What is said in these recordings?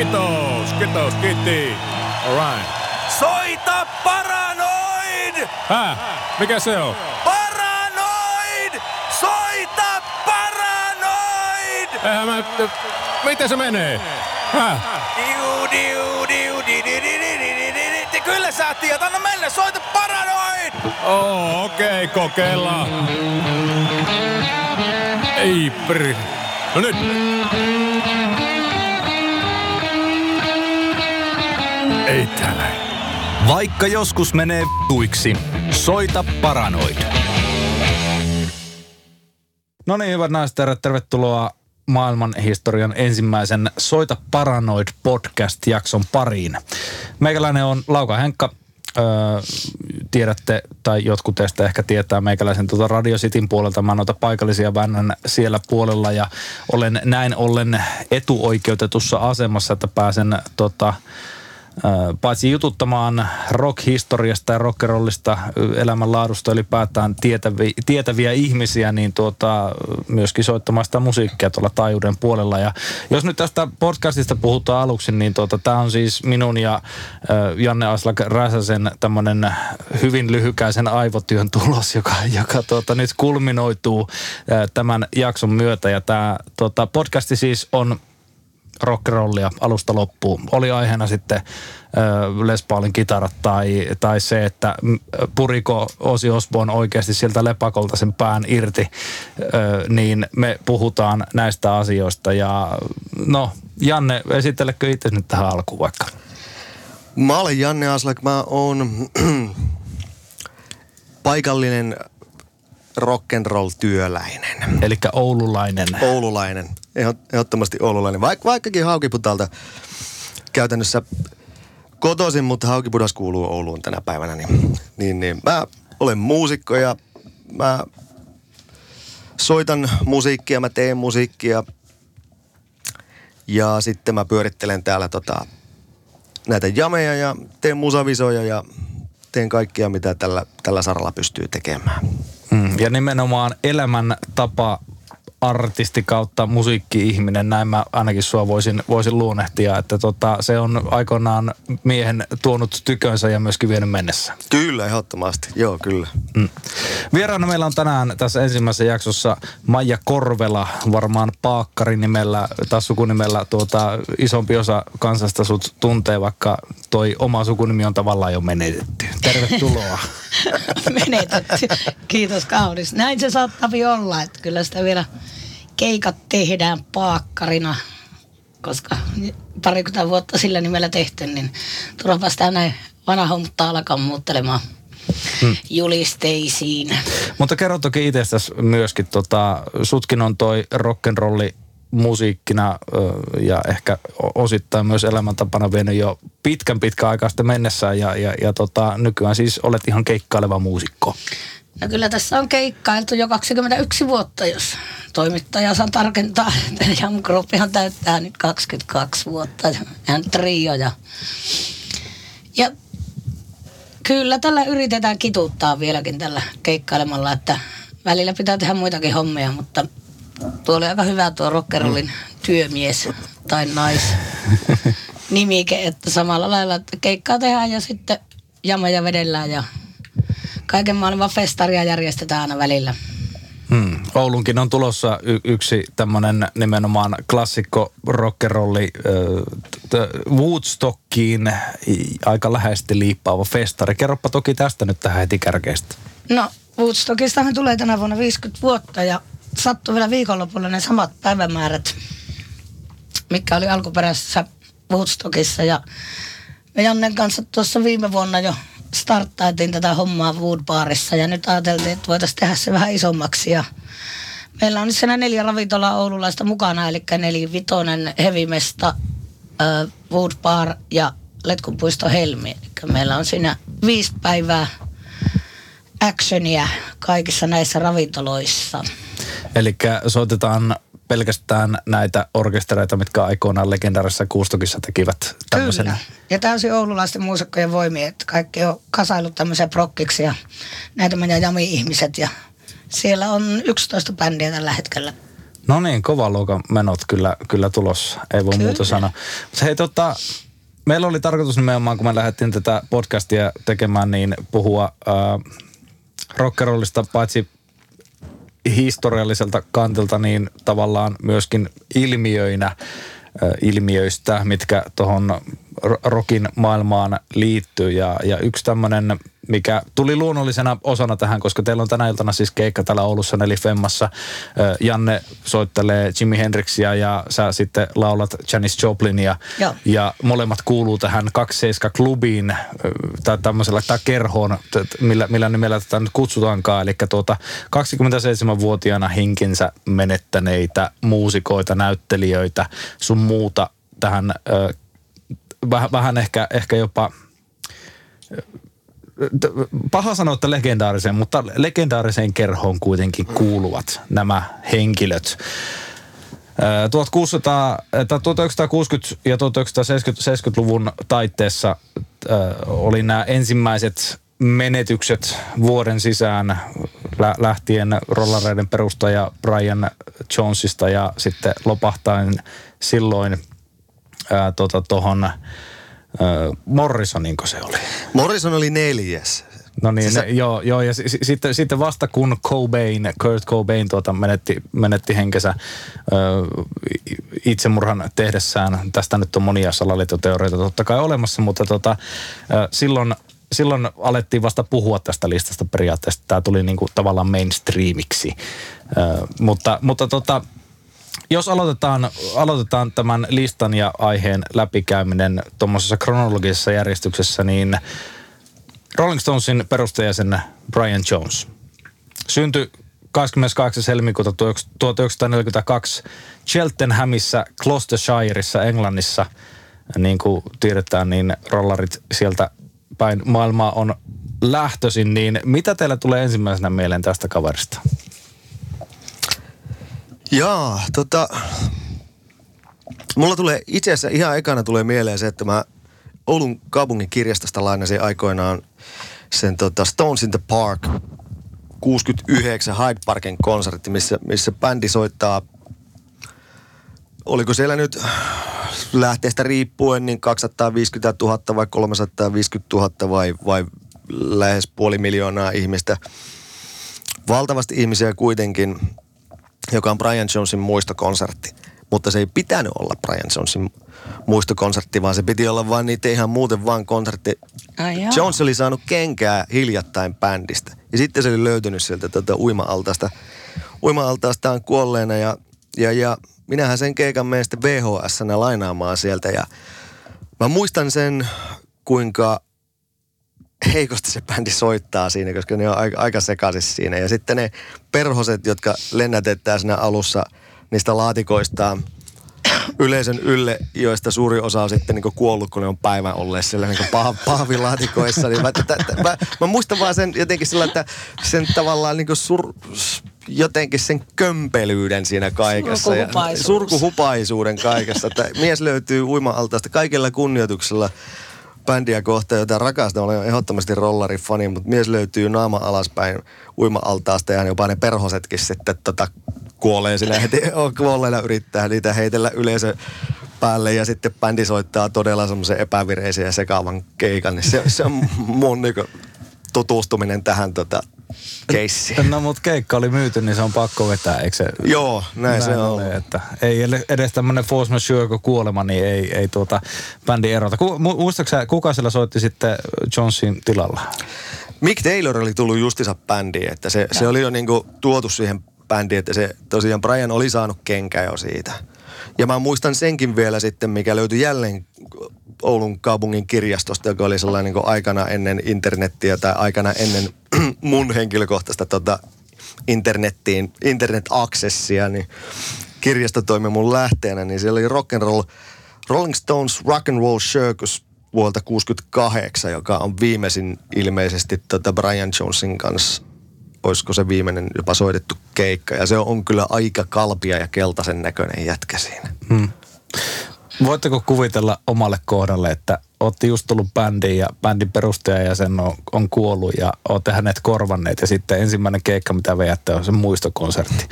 Kiitos, kiitos, kiitti. All right. Soita paranoid! Hä? Mikä se on? Paranoid! Soita paranoid! Eihän mä... Miten se menee? Hä? Diu, diu, diu, di, di, di, di, di, di, di. Kyllä sä tiedät, anna mennä, soita paranoid! Oh, okei, okay, kokeillaan. Ei, pr... No nyt! Ei täällä. Vaikka joskus menee tuiksi, soita paranoid. No niin, hyvät naiset ja tervetuloa maailman historian ensimmäisen Soita Paranoid podcast-jakson pariin. Meikäläinen on Lauka Henkka. Öö, tiedätte, tai jotkut teistä ehkä tietää meikäläisen tuota Radio Cityn puolelta. Mä noita paikallisia väännän siellä puolella ja olen näin ollen etuoikeutetussa asemassa, että pääsen tota, paitsi jututtamaan rock-historiasta ja rockerollista elämänlaadusta ylipäätään tietäviä, tietäviä ihmisiä, niin tuota, myöskin soittamaan sitä musiikkia tuolla taajuuden puolella. Ja jos nyt tästä podcastista puhutaan aluksi, niin tuota, tämä on siis minun ja Janne Aslak Räsäsen tämmöinen hyvin lyhykäisen aivotyön tulos, joka, joka tuota, nyt kulminoituu tämän jakson myötä. Ja tämä tuota, podcasti siis on rockrollia alusta loppuun. Oli aiheena sitten Les Paulin kitarat tai, tai se, että puriko Osi Osborn oikeasti sieltä lepakolta sen pään irti, niin me puhutaan näistä asioista. Ja no, Janne, esittelekö itse nyt tähän alkuun vaikka? Mä olen Janne Aslak, mä oon paikallinen rock'n'roll-työläinen. Eli oululainen. Oululainen, ehdottomasti oululainen. Vaik, vaikkakin Haukiputalta käytännössä kotoisin, mutta Haukipudas kuuluu Ouluun tänä päivänä. Niin, niin, niin mä olen muusikko ja mä soitan musiikkia, mä teen musiikkia. Ja sitten mä pyörittelen täällä tota, näitä jameja ja teen musavisoja ja teen kaikkia, mitä tällä, tällä saralla pystyy tekemään. Mm, ja nimenomaan elämäntapa artisti kautta musiikki-ihminen, näin mä ainakin sua voisin, voisin luonnehtia, että tota, se on aikoinaan miehen tuonut tykönsä ja myöskin vienyt mennessä. Kyllä, ehdottomasti. Joo, kyllä. Mm. Vieraana meillä on tänään tässä ensimmäisessä jaksossa Maija Korvela, varmaan Paakkari nimellä tai sukunimellä tuota, isompi osa kansasta sut tuntee, vaikka toi oma sukunimi on tavallaan jo menetetty. Tervetuloa. menetetty. Kiitos kaunis. Näin se saattaa olla, että kyllä sitä vielä keikat tehdään paakkarina, koska parikymmentä vuotta sillä nimellä tehty, niin turvapa sitä näin vanha homutta alkaa muuttelemaan hmm. julisteisiin. Mutta kerro toki itsestäsi myöskin, tota, sutkin on toi rock'n'rolli musiikkina ja ehkä osittain myös elämäntapana vienyt jo pitkän pitkän aikaa sitten mennessään ja, ja, ja tota, nykyään siis olet ihan keikkaileva muusikko. No kyllä tässä on keikkailtu jo 21 vuotta, jos toimittaja saa tarkentaa. Jam Groupihan täyttää nyt 22 vuotta. Hän trio ja, ja kyllä tällä yritetään kituttaa vieläkin tällä keikkailemalla, että välillä pitää tehdä muitakin hommia, mutta tuo oli aika hyvä tuo rockerollin mm. työmies tai nais nimike, että samalla lailla että keikkaa tehdään ja sitten jamoja vedellään ja kaiken maailman festaria järjestetään aina välillä. Hmm. Oulunkin on tulossa y- yksi tämmöinen nimenomaan klassikko rockerolli äh, Woodstockiin aika läheisesti liippaava festari. Kerropa toki tästä nyt tähän heti kärkeistä. No Woodstockistahan tulee tänä vuonna 50 vuotta ja sattui vielä viikonlopulla ne samat päivämäärät, mikä oli alkuperäisessä Woodstockissa ja me Jannen kanssa tuossa viime vuonna jo starttaitiin tätä hommaa Woodbarissa ja nyt ajateltiin, että voitaisiin tehdä se vähän isommaksi ja meillä on nyt siinä neljä ravintolaa oululaista mukana, eli neljä vitonen, Hevimesta, äh, Wood Bar ja Letkunpuisto Helmi. Eli meillä on siinä viisi päivää actionia kaikissa näissä ravintoloissa. Eli soitetaan pelkästään näitä orkestereita, mitkä aikoinaan legendaarisessa Kuustokissa tekivät tämmöisen. Kyllä. Ja täysin oululaisten muusikkojen voimia, että kaikki on kasailut tämmöisen prokkiksi ja näitä meidän jami-ihmiset ja siellä on 11 bändiä tällä hetkellä. No niin, kova luokan menot kyllä, kyllä tulossa, ei voi Kyllä. muuta sanoa. Mutta hei tota, meillä oli tarkoitus nimenomaan, kun me lähdettiin tätä podcastia tekemään, niin puhua äh, rockerollista paitsi historialliselta kantilta, niin tavallaan myöskin ilmiöinä, ilmiöistä, mitkä tuohon rockin maailmaan liittyy. Ja, ja yksi tämmöinen, mikä tuli luonnollisena osana tähän, koska teillä on tänä iltana siis keikka täällä Oulussa eli Femmassa. Janne soittelee Jimi Hendrixia ja sä sitten laulat Janis Joplinia. Joo. Ja molemmat kuuluu tähän 27-klubiin tai tämmöisellä tai kerhoon, millä, millä nimellä tätä nyt kutsutaankaan. Eli tuota 27-vuotiaana hinkinsä menettäneitä muusikoita, näyttelijöitä, sun muuta tähän vähän, vähän ehkä, ehkä jopa paha sanoa, että legendaariseen, mutta legendaariseen kerhoon kuitenkin kuuluvat nämä henkilöt. Ö, 1600, tai 1960- ja 1970-luvun taitteessa oli nämä ensimmäiset menetykset vuoden sisään lä- lähtien rollareiden perustaja Brian Jonesista ja sitten lopahtain silloin ää, tota, ää, Morrisoninko se oli? Morrison oli neljäs. No niin, Siis ne, joo, joo, ja sitten, sitten vasta kun Cobain, Kurt Cobain tuota menetti, menetti henkensä ö, itsemurhan tehdessään, tästä nyt on monia salaliittoteorioita totta kai olemassa, mutta tota, ö, silloin, silloin alettiin vasta puhua tästä listasta periaatteessa. Tämä tuli niinku tavallaan mainstreamiksi. Ö, mutta mutta tota, jos aloitetaan, aloitetaan tämän listan ja aiheen läpikäyminen tuommoisessa kronologisessa järjestyksessä, niin Rolling Stonesin perustajäsen Brian Jones syntyi 28. helmikuuta 1942 Cheltenhamissa, Gloucestershireissa, Englannissa. Niin kuin tiedetään, niin rollarit sieltä päin maailmaa on lähtöisin. Niin mitä teillä tulee ensimmäisenä mieleen tästä kaverista? Jaa, tota... Mulla tulee itse asiassa ihan ekana tulee mieleen se, että mä Oulun kaupungin kirjastosta lainasin aikoinaan sen tota Stones in the Park 69 Hyde Parkin konsertti, missä, missä bändi soittaa, oliko siellä nyt lähteestä riippuen niin 250 000 vai 350 000 vai, vai lähes puoli miljoonaa ihmistä. Valtavasti ihmisiä kuitenkin, joka on Brian Jonesin muistokonsertti. Mutta se ei pitänyt olla Brian Jonesin muistokonsertti, vaan se piti olla vain niitä ihan muuten vaan konsertti. Ai joo. Jones oli saanut kenkää hiljattain bändistä. Ja sitten se oli löytynyt sieltä tota uima-altaasta, uima-altaastaan kuolleena. Ja, ja, ja minähän sen keikan menen sitten vhs lainaamaan sieltä. Ja mä muistan sen, kuinka heikosti se bändi soittaa siinä, koska ne on aika, aika sekaisin siinä. Ja sitten ne perhoset, jotka lennätetään siinä alussa niistä laatikoistaan yleisön ylle, joista suuri osa on sitten niin kuollut, kun ne on päivän olleet siellä niin pah, pahvilaatikoissa. Niin mä, t- t- mä, mä, muistan vaan sen jotenkin sillä, että sen tavallaan niin sur, jotenkin sen kömpelyyden siinä kaikessa. Ja Surkuhupaisuus. surkuhupaisuuden kaikessa. Että mies löytyy uima-altaasta kaikella kunnioituksella bändiä kohtaan, jota rakastan. Olen ehdottomasti rollarifani, mutta mies löytyy naama alaspäin uima-altaasta ja jopa ne perhosetkin sitten tota, kuolee siinä heti on kuolleena yrittää niitä heitellä yleisö päälle ja sitten bändi soittaa todella semmoisen epävireisen ja sekaavan keikan. Niin se, se on mun niinku tutustuminen tähän tota, keissiin. No mutta keikka oli myyty, niin se on pakko vetää, eikö se? Joo, näin, se on. ole, että ei edes tämmöinen force majeure kuin kuolema, niin ei, ei tuota bändi erota. Ku, mu- muistaaksä, kuka siellä soitti sitten Johnsin tilalla? Mick Taylor oli tullut justiinsa bändiin, että se, se oli jo niinku tuotu siihen bändiin, että se tosiaan Brian oli saanut kenkää jo siitä. Ja mä muistan senkin vielä sitten, mikä löytyi jälleen Oulun kaupungin kirjastosta, joka oli sellainen niin aikana ennen internettiä tai aikana ennen mun henkilökohtaista tota, internettiin, internet-aksessia, niin kirjasto toimi mun lähteenä, niin siellä oli rock and roll, Rolling Stones Rock and Roll Circus vuodelta 68, joka on viimeisin ilmeisesti tota Brian Jonesin kanssa, olisiko se viimeinen jopa soitettu keikka. Ja se on kyllä aika kalpia ja keltaisen näköinen jätkä siinä. Voitteko kuvitella omalle kohdalle, että olette just tullut bändiin ja bändin perustaja ja sen on, on kuollut ja olette hänet korvanneet ja sitten ensimmäinen keikka, mitä veijätte, on se muistokonsertti.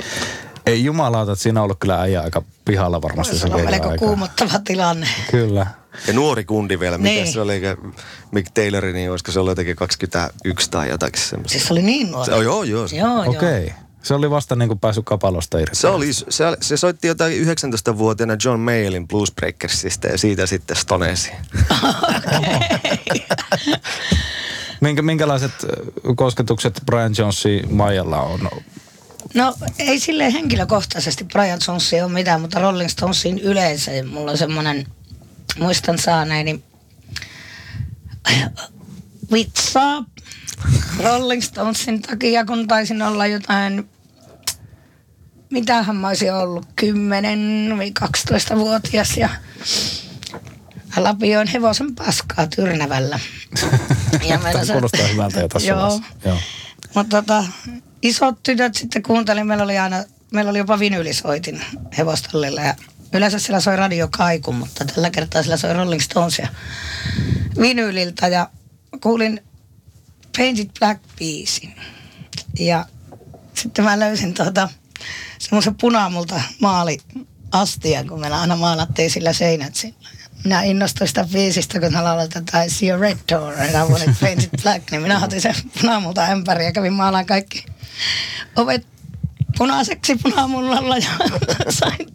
Ei jumalauta, että siinä on ollut kyllä äijä aika pihalla varmasti Se se on melko aika. kuumottava tilanne. Kyllä. Ja nuori kundi vielä, mitä Niin. se oli, Mick Taylor, niin olisiko se ollut jotenkin 21 tai jotakin semmoista. Siis se oli niin nuori. Se, oh, joo, joo. Joo, joo. Okei. Okay. Se oli vasta niin kuin päässyt kapalosta irti. Se, oli, se, se soitti jotain 19-vuotiaana John Mayallin Blues Breakersista ja siitä sitten Stonesiin. Minkä, minkälaiset ö, kosketukset Brian Jonesin Maijalla on? No ei silleen henkilökohtaisesti Brian Jonesia ole mitään, mutta Rolling Stonesin yleensä. Mulla on semmoinen, muistan saaneeni vitsaa Rolling Stonesin takia, kun taisin olla jotain, mitähän mä olisin ollut, 10 vai 12-vuotias ja lapioin hevosen paskaa Tyrnävällä. Ja Tämä se- kuulostaa hyvältä jo tässä Joo. Joo. Mutta tota, isot tytöt sitten kuunteli, meillä oli aina, meillä oli jopa vinyylisoitin hevostallilla ja yleensä siellä soi radio kaiku, mutta tällä kertaa siellä soi Rolling Stonesia vinyyliltä ja kuulin Painted Black biisin. Ja sitten mä löysin tuota, semmoisen punamulta maali astia, kun meillä aina maalattiin sillä seinät sillä. Minä innostuin sitä biisistä, kun hän lauletaan I see a red door and I want it painted black, niin minä otin sen punamulta ämpäri ja kävin maalaan kaikki ovet punaiseksi punamullalla ja sain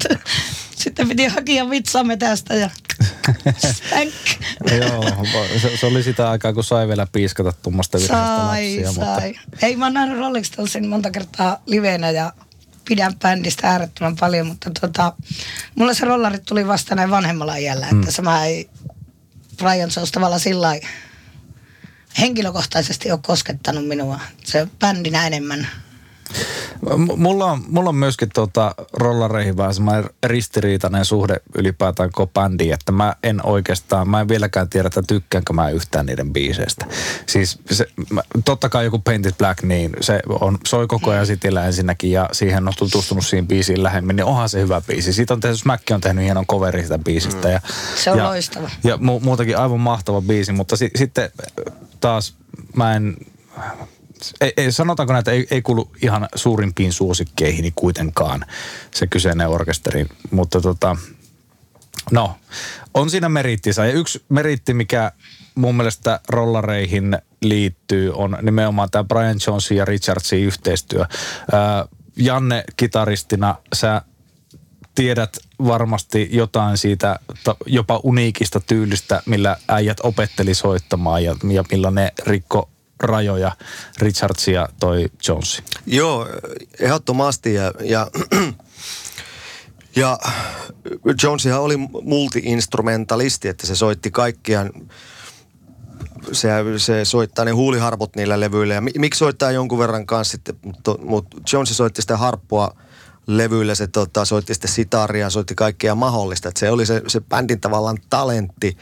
sitten piti hakea vitsamme tästä ja. Joo, se, se, oli sitä aikaa, kun sai vielä piiskata tuommoista virheistä Sai, lapsia. sai. Ei, mä oon nähnyt Rolling Stonesin monta kertaa livenä ja pidän bändistä äärettömän paljon, mutta tota, mulle se rollarit tuli vasta näin vanhemmalla iällä, Mm. että se mä ei Brian Jones tavallaan sillä henkilökohtaisesti ole koskettanut minua. Se bändinä enemmän. Mulla on, mulla on myöskin tota rollareihin vähän semmoinen ristiriitainen suhde ylipäätään koko bändiin, että mä en oikeastaan, mä en vieläkään tiedä, että tykkäänkö mä yhtään niiden biiseistä. Siis se, mä, totta kai joku Painted Black, niin se on, soi koko ajan sitillä ensinnäkin ja siihen on tutustunut siihen biisiin lähemmin, niin onhan se hyvä biisi. Siitä on tehty, Smack on tehnyt hienon coveri sitä biisistä. Ja, Se on ja, loistava. Ja mu, muutakin aivan mahtava biisi, mutta si, sitten taas mä en, ei, ei, sanotaanko näitä, ei, ei kuulu ihan suurimpiin suosikkeihin kuitenkaan se kyseinen orkesteri, mutta tota, no, on siinä merittinsä. Ja yksi meritti, mikä mun mielestä rollareihin liittyy, on nimenomaan tämä Brian Jonesin ja Richardsin yhteistyö. Ää, Janne kitaristina, sä tiedät varmasti jotain siitä jopa uniikista tyylistä, millä äijät opetteli soittamaan ja, ja millä ne rikko rajoja Richardsia toi Jonesi. Joo, ehdottomasti. Ja, ja, ja Jonesihan oli multi-instrumentalisti, että se soitti kaikkiaan se, se soittaa ne huuliharput niillä levyillä. Ja mi- miksi soittaa jonkun verran kanssa sitten, mutta, mutta Jones soitti sitä harppua levyillä, se tota, soitti sitten sitaria, soitti kaikkea mahdollista. Että se oli se, se bändin tavallaan talentti.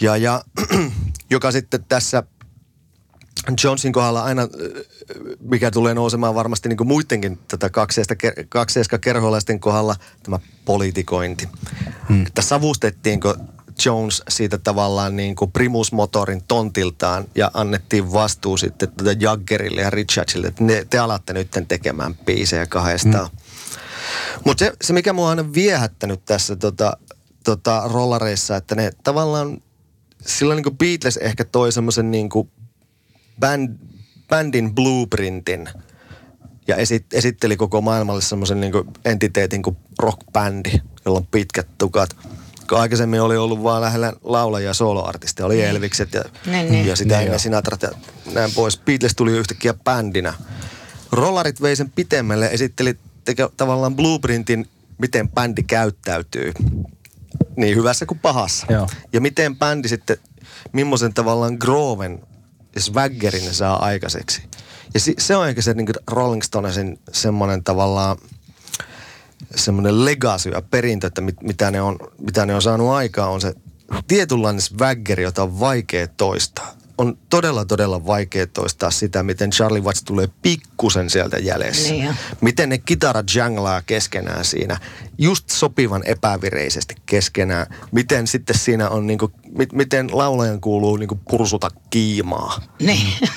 Ja, ja joka sitten tässä Johnsin kohdalla aina, mikä tulee nousemaan varmasti niin kuin muidenkin tätä kakseista, kakseiska kerholaisten kohdalla, tämä politikointi. Hmm. Että savustettiinko Jones siitä tavallaan niin kuin primusmotorin tontiltaan ja annettiin vastuu sitten tätä Jaggerille ja Richardsille, että ne, te alatte nyt tekemään biisejä kahdestaan. Hmm. Mutta se, se, mikä mua on aina viehättänyt tässä tota, tota rollareissa, että ne tavallaan, silloin niin kuin Beatles ehkä toi semmoisen niin kuin band, bändin blueprintin ja esit, esitteli koko maailmalle semmoisen niin entiteetin kuin rockbändi, jolla on pitkät tukat. Aikaisemmin oli ollut vaan lähellä laulajia ja soloartisteja, oli Elvikset ja, Niin, niin. ja sitä Niin ennen. Sinatrat ja näin pois. Beatles tuli yhtäkkiä bändinä. Rollarit vei sen pitemmälle ja esitteli teke, tavallaan blueprintin, miten bändi käyttäytyy. Niin hyvässä kuin pahassa. Joo. Ja miten bändi sitten, millaisen tavallaan Groven ja Swaggerin ne saa aikaiseksi. Ja se on ehkä se niin Rolling Stonesin semmoinen tavallaan semmoinen legacy ja perintö, että mit, mitä, ne on, mitä ne on saanut aikaa, on se tietynlainen swaggeri, jota on vaikea toistaa. On todella, todella vaikea toistaa sitä, miten Charlie Watts tulee pikkusen sieltä jäljessä. Niin jo. Miten ne kitarat janglaa keskenään siinä, just sopivan epävireisesti keskenään. Miten sitten siinä on, niinku, mit, miten laulajan kuuluu niinku pursuta kiimaa. Niin. Ja,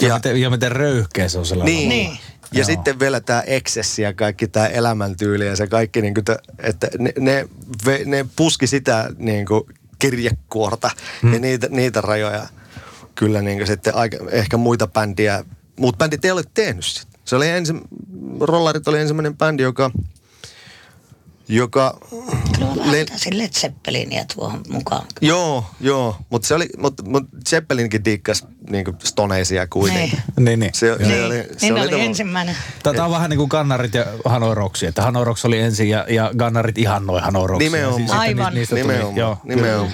ja, miten, ja miten röyhkeä se on sellainen. Niin. Niin. Ja sitten vielä tämä eksessi ja kaikki tämä elämäntyyli ja se kaikki, niin kuin että ne, ne, ne puski sitä niin kuin kirjekuorta hmm. ja niitä, niitä rajoja kyllä niin kuin sitten aika, ehkä muita bändiä, muut bändit ei ole tehnyt sitä. Se oli ensi, Rollarit oli ensimmäinen bändi, joka, joka Kyllä mä Le- Led Zeppelinia tuohon mukaan. Joo, joo, mutta se oli, mutta mut Zeppelinkin diikkas niinku stoneisia kuitenkin. Niin. Niin, niin. Se, se Niin, oli, se niin oli, tavallaan- ensimmäinen. Tämä on vähän niin kuin Gunnarit ja Hanoi Rocks, että Hanoi Rocks oli ensin ja, ja Gunnarit ihannoi Hanoi Rocksia. Nimenomaan. Sitten Aivan. Niistä tuli, Nimenomaan, joo, nimenomaan.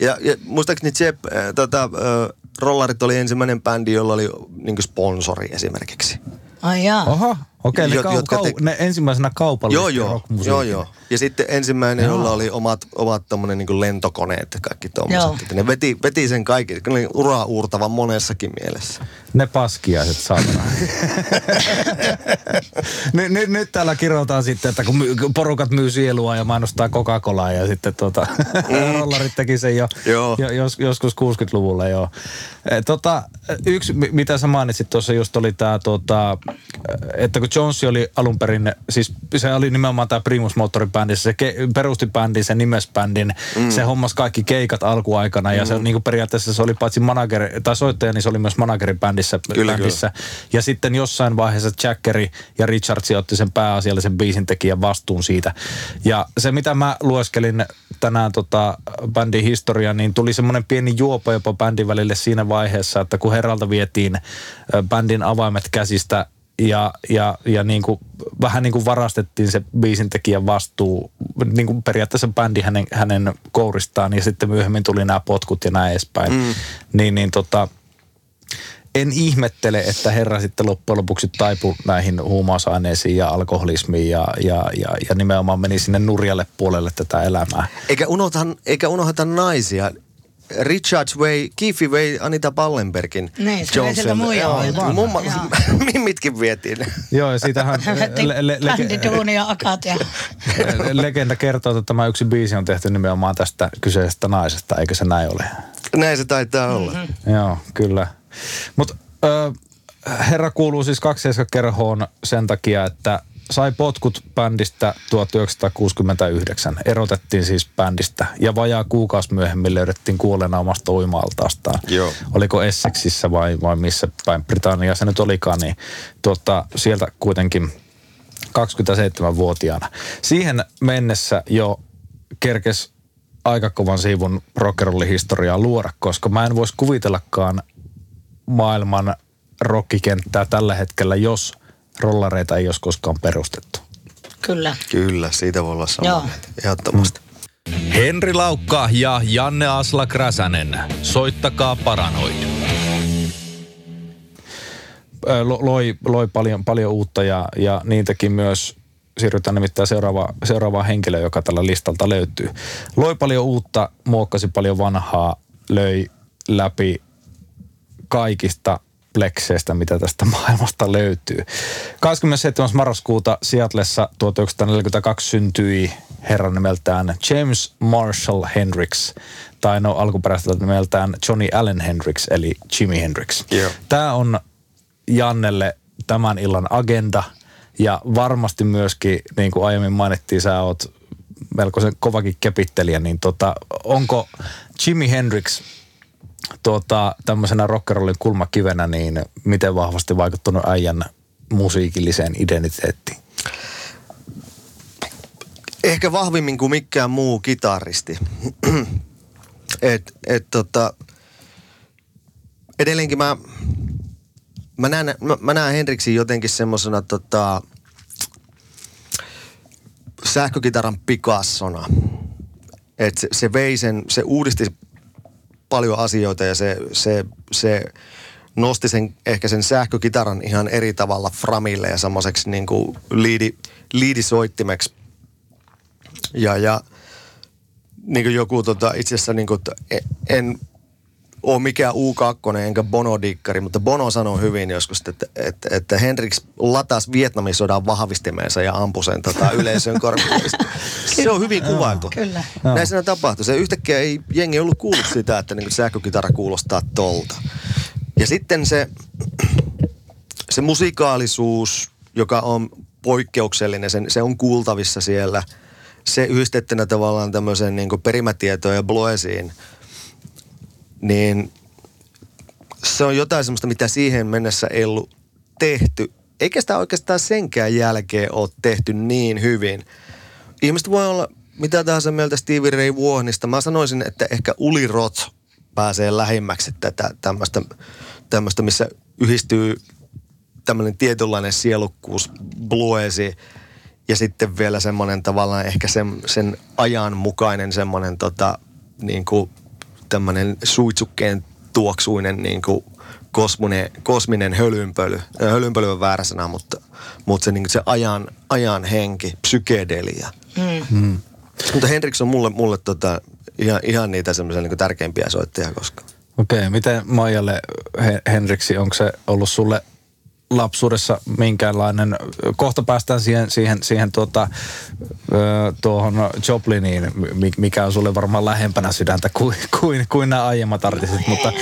Ja, ja muistaakseni Jepp, äh, tota, äh, Rollarit oli ensimmäinen bändi, jolla oli niin sponsori esimerkiksi. Ai jaa. Oho, okei, ne, Jo- kau, jotka kau, te- ne ensimmäisenä kaupallisesti Joo, joo, joo, joo. Ja sitten ensimmäinen, Joo. jolla oli omat, omat tommonen niin lentokoneet ja kaikki. Että Ne veti, veti sen kaikki, ne oli uraa uurtava monessakin mielessä. Ne paskiaiset, saatana. nyt, nyt, nyt täällä kirjoitetaan sitten, että kun my, porukat myy sielua ja mainostaa Coca-Colaa ja sitten tuota, rollarit teki sen jo. Joo. jo jos, joskus 60-luvulla jo. E, tota, yksi, mi- mitä sä mainitsit tuossa just oli tämä, tota, että kun Jones oli alun perin, siis se oli nimenomaan tämä Primus Motoribändissä, se ke, perusti bändin, se nimes bändin, mm. se hommas kaikki keikat alkuaikana ja se niin periaatteessa se oli paitsi manageri, tai soittaja, niin se oli myös managerin bändissä. Kyllä, bändissä. Ja sitten jossain vaiheessa Jackeri ja Richardsi otti sen pääasiallisen biisin tekijän vastuun siitä. Ja se, mitä mä lueskelin tänään tota, bändin historiaa, niin tuli semmoinen pieni juopa jopa bändin välille siinä vaiheessa, että kun herralta vietiin bändin avaimet käsistä ja, ja, ja niin kuin, vähän niin kuin varastettiin se biisin tekijän vastuu, niin kuin periaatteessa bändi hänen, hänen kouristaan ja sitten myöhemmin tuli nämä potkut ja näin edespäin. Mm. Niin, niin tota, en ihmettele, että herra sitten loppujen lopuksi taipui näihin huumausaineisiin ja alkoholismiin ja, ja, ja, ja nimenomaan meni sinne nurjalle puolelle tätä elämää. Eikä unohta, eikä unohda naisia. Richard Way, Keefe Way, Anita Pallenbergin. Niin, se sieltä muijaa. Aivan. Mumma, Joo. mimmitkin vietiin. Joo, ja siitähän le, le, le, Bändiduuni ja akat ja... legenda kertoo, että tämä yksi biisi on tehty nimenomaan tästä kyseisestä naisesta, eikö se näin ole? Näin se taitaa olla. Mm-hmm. Joo, kyllä. Mutta herra kuuluu siis kaksi kerhoon sen takia, että sai potkut bändistä 1969. Erotettiin siis bändistä ja vajaa kuukausi myöhemmin löydettiin kuolleena omasta uimaltaastaan. Joo. Oliko Essexissa vai, vai missä päin Britannia se nyt olikaan, niin tuota, sieltä kuitenkin 27-vuotiaana. Siihen mennessä jo kerkes aika kovan siivun rock'n'roll-historiaa luoda, koska mä en voisi kuvitellakaan maailman rockikenttää tällä hetkellä, jos rollareita ei olisi koskaan perustettu. Kyllä. Kyllä, siitä voi olla samaa mieltä. Ehdottomasti. Henri Laukka ja Janne Asla Kräsänen. Soittakaa Paranoid. Loi, loi paljon, paljon uutta ja, ja niitäkin myös siirrytään nimittäin seuraava, seuraavaan henkilöön, joka tällä listalta löytyy. Loi paljon uutta, muokkasi paljon vanhaa, löi läpi kaikista plekseistä, mitä tästä maailmasta löytyy. 27. marraskuuta Seattleissa 1942 syntyi herran nimeltään James Marshall Hendrix, tai no alkuperäiseltä nimeltään Johnny Allen Hendrix, eli Jimi Hendrix. Joo. Tämä on Jannelle tämän illan agenda, ja varmasti myöskin, niin kuin aiemmin mainittiin, sä oot melkoisen kovakin kepittelijä, niin tota, onko Jimi Hendrix tuota, tämmöisenä rockerollin kulmakivenä, niin miten vahvasti vaikuttanut äijän musiikilliseen identiteettiin? Ehkä vahvimmin kuin mikään muu kitaristi. et, et tota, edelleenkin mä, mä näen, mä, mä näen Henriksin jotenkin semmosena tota, sähkökitaran pikassona. Et se, se vei sen, se uudisti paljon asioita ja se, se, se nosti sen, ehkä sen sähkökitaran ihan eri tavalla framille ja semmoiseksi niin kuin liidi, liidisoittimeksi. Ja, ja niin kuin joku tota, itse asiassa niin kuin, en ole mikään U2 enkä Bono-dikkari, mutta Bono sanoi hyvin joskus, että, että, että Hendrix latasi Vietnamin sodan vahvistimeensa ja ampui sen tota, yleisön korville. Se on hyvin kuvailtu. Kyllä. Näin siinä tapahtui. Se yhtäkkiä ei jengi ollut kuullut sitä, että niin sähkökitara kuulostaa tolta. Ja sitten se, se musikaalisuus joka on poikkeuksellinen, sen, se on kuultavissa siellä. Se yhdistettynä tavallaan tämmöiseen niin perimätietoon ja bloesiin, niin se on jotain semmoista, mitä siihen mennessä ei ollut tehty. Eikä sitä oikeastaan senkään jälkeen ole tehty niin hyvin. Ihmiset voi olla mitä tahansa mieltä Stevie Ray Vaughanista. Mä sanoisin, että ehkä Uli Roth pääsee lähimmäksi tätä tämmöistä, tämmöistä missä yhdistyy tämmöinen tietynlainen sielukkuus, bluesi ja sitten vielä semmoinen tavallaan ehkä sen, sen ajan mukainen semmoinen tota, niin kuin tämmöinen suitsukkeen tuoksuinen niin kuin kosminen, kosminen hölynpöly. Hölynpöly on väärä sana, mutta, mutta se, niin kuin se ajan, ajan henki, psykedelia. Mm. Mm. Mutta Hendrix on mulle, mulle tota, ihan, ihan niitä semmoisia niin tärkeimpiä soittajia koskaan. Okei, okay, miten Maijalle Hendriksi, onko se ollut sulle lapsuudessa minkäänlainen, kohta päästään siihen, siihen, siihen tuota, tuohon Jopliniin, mikä on sulle varmaan lähempänä sydäntä kuin, kuin, kuin nämä aiemmat artistit, mutta...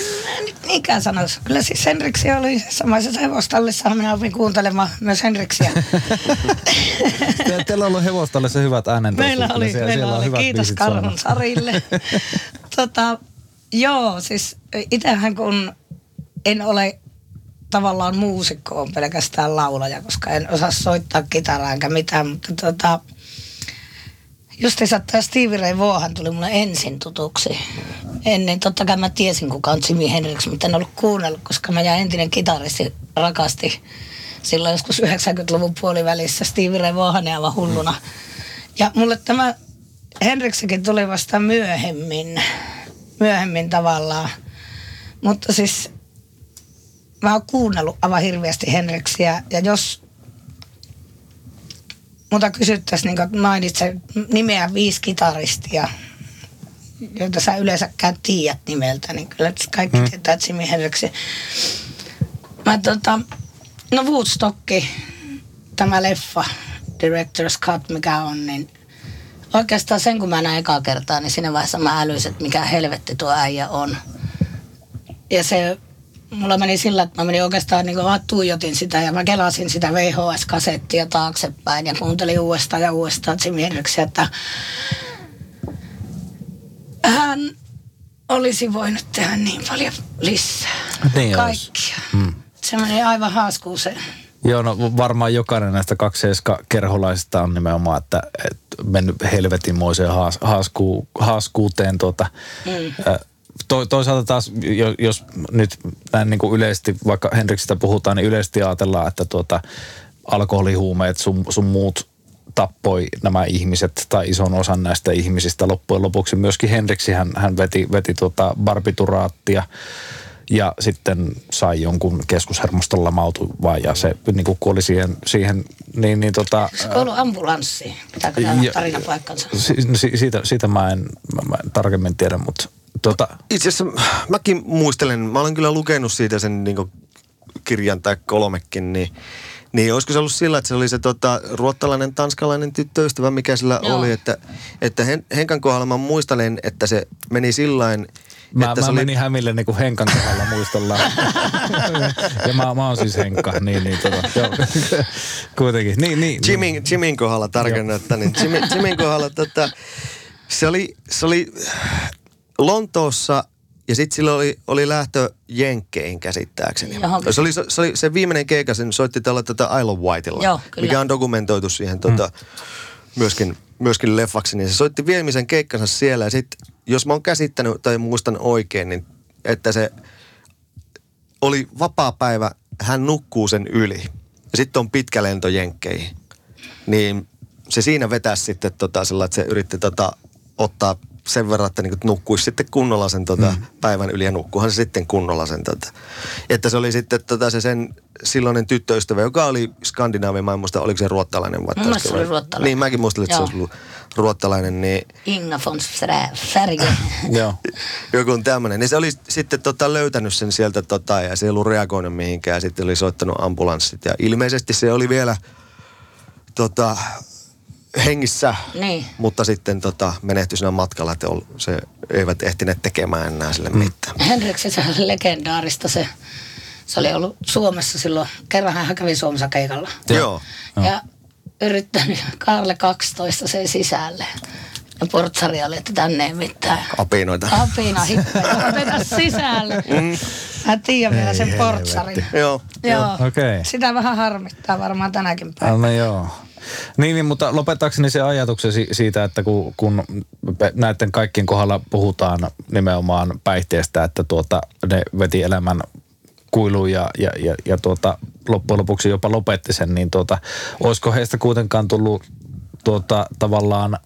Niinkään sanoisi. Kyllä siis Henriksi oli samaisessa hevostallissa, minä opin kuuntelemaan myös Henriksiä. Te, teillä on ollut hevostallissa hyvät äänen. Meillä oli, siellä, meillä siellä oli. Kiitos Karhun Sarille. tota, joo, siis itsehän kun en ole tavallaan muusikko on pelkästään laulaja, koska en osaa soittaa kitaraa enkä mitään, mutta tota, justiinsa tämä Stevie Ray Vaughan tuli mulle ensin tutuksi. Ennen, totta kai mä tiesin kuka on Jimi Hendrix, mutta en ollut kuunnellut, koska mä jäin entinen kitaristi rakasti silloin joskus 90-luvun puolivälissä Stevie Ray Vaughan aivan hulluna. Ja mulle tämä Hendriksikin tuli vasta myöhemmin, myöhemmin tavallaan. Mutta siis mä oon kuunnellut aivan hirveästi Henriksiä ja jos mutta kysyttäisiin, niin mainitsen nimeä viisi kitaristia, joita sä yleensäkään tiedät nimeltä, niin kyllä kaikki hmm. tietää Jimi Hendrixin. Mä tota, no Woodstocki, tämä leffa, Director's Cut, mikä on, niin oikeastaan sen kun mä näin ekaa kertaa, niin siinä vaiheessa mä älysin, että mikä helvetti tuo äijä on. Ja se mulla meni sillä, että mä menin oikeastaan niin kuin tuijotin sitä ja mä kelasin sitä VHS-kasettia taaksepäin ja kuuntelin uudestaan ja uudestaan Jimi Hendrixia, että hän olisi voinut tehdä niin paljon lisää. Niin Kaikkia. Hmm. Se meni aivan haaskuuseen. Joo, no varmaan jokainen näistä kakseiska kerholaisista on nimenomaan, että, että mennyt helvetinmoiseen haas, haasku, haaskuuteen tuota, mm. äh, to, toisaalta taas, jos nyt näin niin kuin yleisesti, vaikka Henriksistä puhutaan, niin yleisesti ajatellaan, että tuota, alkoholihuumeet sun, sun muut tappoi nämä ihmiset tai ison osan näistä ihmisistä. Loppujen lopuksi myöskin Henriksi hän, hän veti, veti tuota barbituraattia ja sitten sai jonkun keskushermoston lamautuvan ja se niin kuin kuoli siihen, siihen niin, niin tota... Se kuoli ambulanssi, pitääkö tämä tarina paikkansa? Si, siitä, siitä mä en, mä en tarkemmin tiedä, mutta Tota... Itse asiassa mäkin muistelen, mä olen kyllä lukenut siitä sen niin kirjan tai kolmekin, niin niin, olisiko se ollut sillä, että se oli se tota, ruottalainen, tanskalainen tyttöystävä, mikä sillä Joo. oli, että, että Hen, Henkan kohdalla mä muistelen, että se meni sillain, Mä, että mä se menin oli... Hämille niin kuin Henkan kohdalla muistellaan. ja mä, mä oon siis Henkka, niin, niin tota, joo. kuitenkin. Niin, niin, Jimin, niin. Jimin kohdalla tarkennan, että niin Jimin, Jimin kohdalla tota, se oli, se oli Lontoossa ja sitten sillä oli, oli lähtö Jenkkeihin käsittääkseni. Se oli, se oli se viimeinen keikka, sen soitti tällä tätä Isle of Whiteilla, Joo, mikä on dokumentoitu siihen tota, mm. myöskin, myöskin leffaksi. Niin se soitti viimeisen keikkansa siellä ja sitten, jos mä oon käsittänyt tai muistan oikein, niin että se oli vapaa päivä, hän nukkuu sen yli. Ja sitten on pitkä lento Jenkkeihin. Niin se siinä vetäisi sitten tota, sillä, että se yritti tota, ottaa sen verran, että niin nukkuisi sitten kunnolla sen tota, mm. päivän yli ja nukkuhan se sitten kunnolla sen. Tota. Että se oli sitten tota, se sen silloinen tyttöystävä, joka oli Skandinaavi, mä en muista, oliko se ruottalainen vai Mun se oli ruottalainen. Niin, mäkin muistelin, että Joo. se olisi ollut ruottalainen. Niin... Inga von Särge. Joo. Joku on tämmöinen. Niin se oli sitten tota, löytänyt sen sieltä tota, ja se ei ollut reagoinut mihinkään. Sitten oli soittanut ambulanssit ja ilmeisesti se oli vielä tota, hengissä, niin. mutta sitten tota, menehtyi siinä matkalla, että se eivät ehtineet tekemään enää sille mm. mitään. Henriksessä on legendaarista se Se oli ollut Suomessa silloin, kerran hän kävi Suomessa keikalla. Joo. Ja yrittänyt Karle 12 sen sisälle. Ja portsari oli, että tänne ei mitään. Apinoita. Apina hippejä, sisälle. Mä tiedän vielä sen portsarin. Joo. Joo. Okei. Sitä vähän harmittaa varmaan tänäkin päivänä. No joo. Niin, niin, mutta lopettaakseni se ajatuksen si- siitä, että kun, kun näiden kaikkien kohdalla puhutaan nimenomaan päihteestä, että tuota, ne veti elämän kuiluun ja, ja, ja, ja tuota, loppujen lopuksi jopa lopetti sen, niin tuota, olisiko heistä kuitenkaan tullut tuota, tavallaan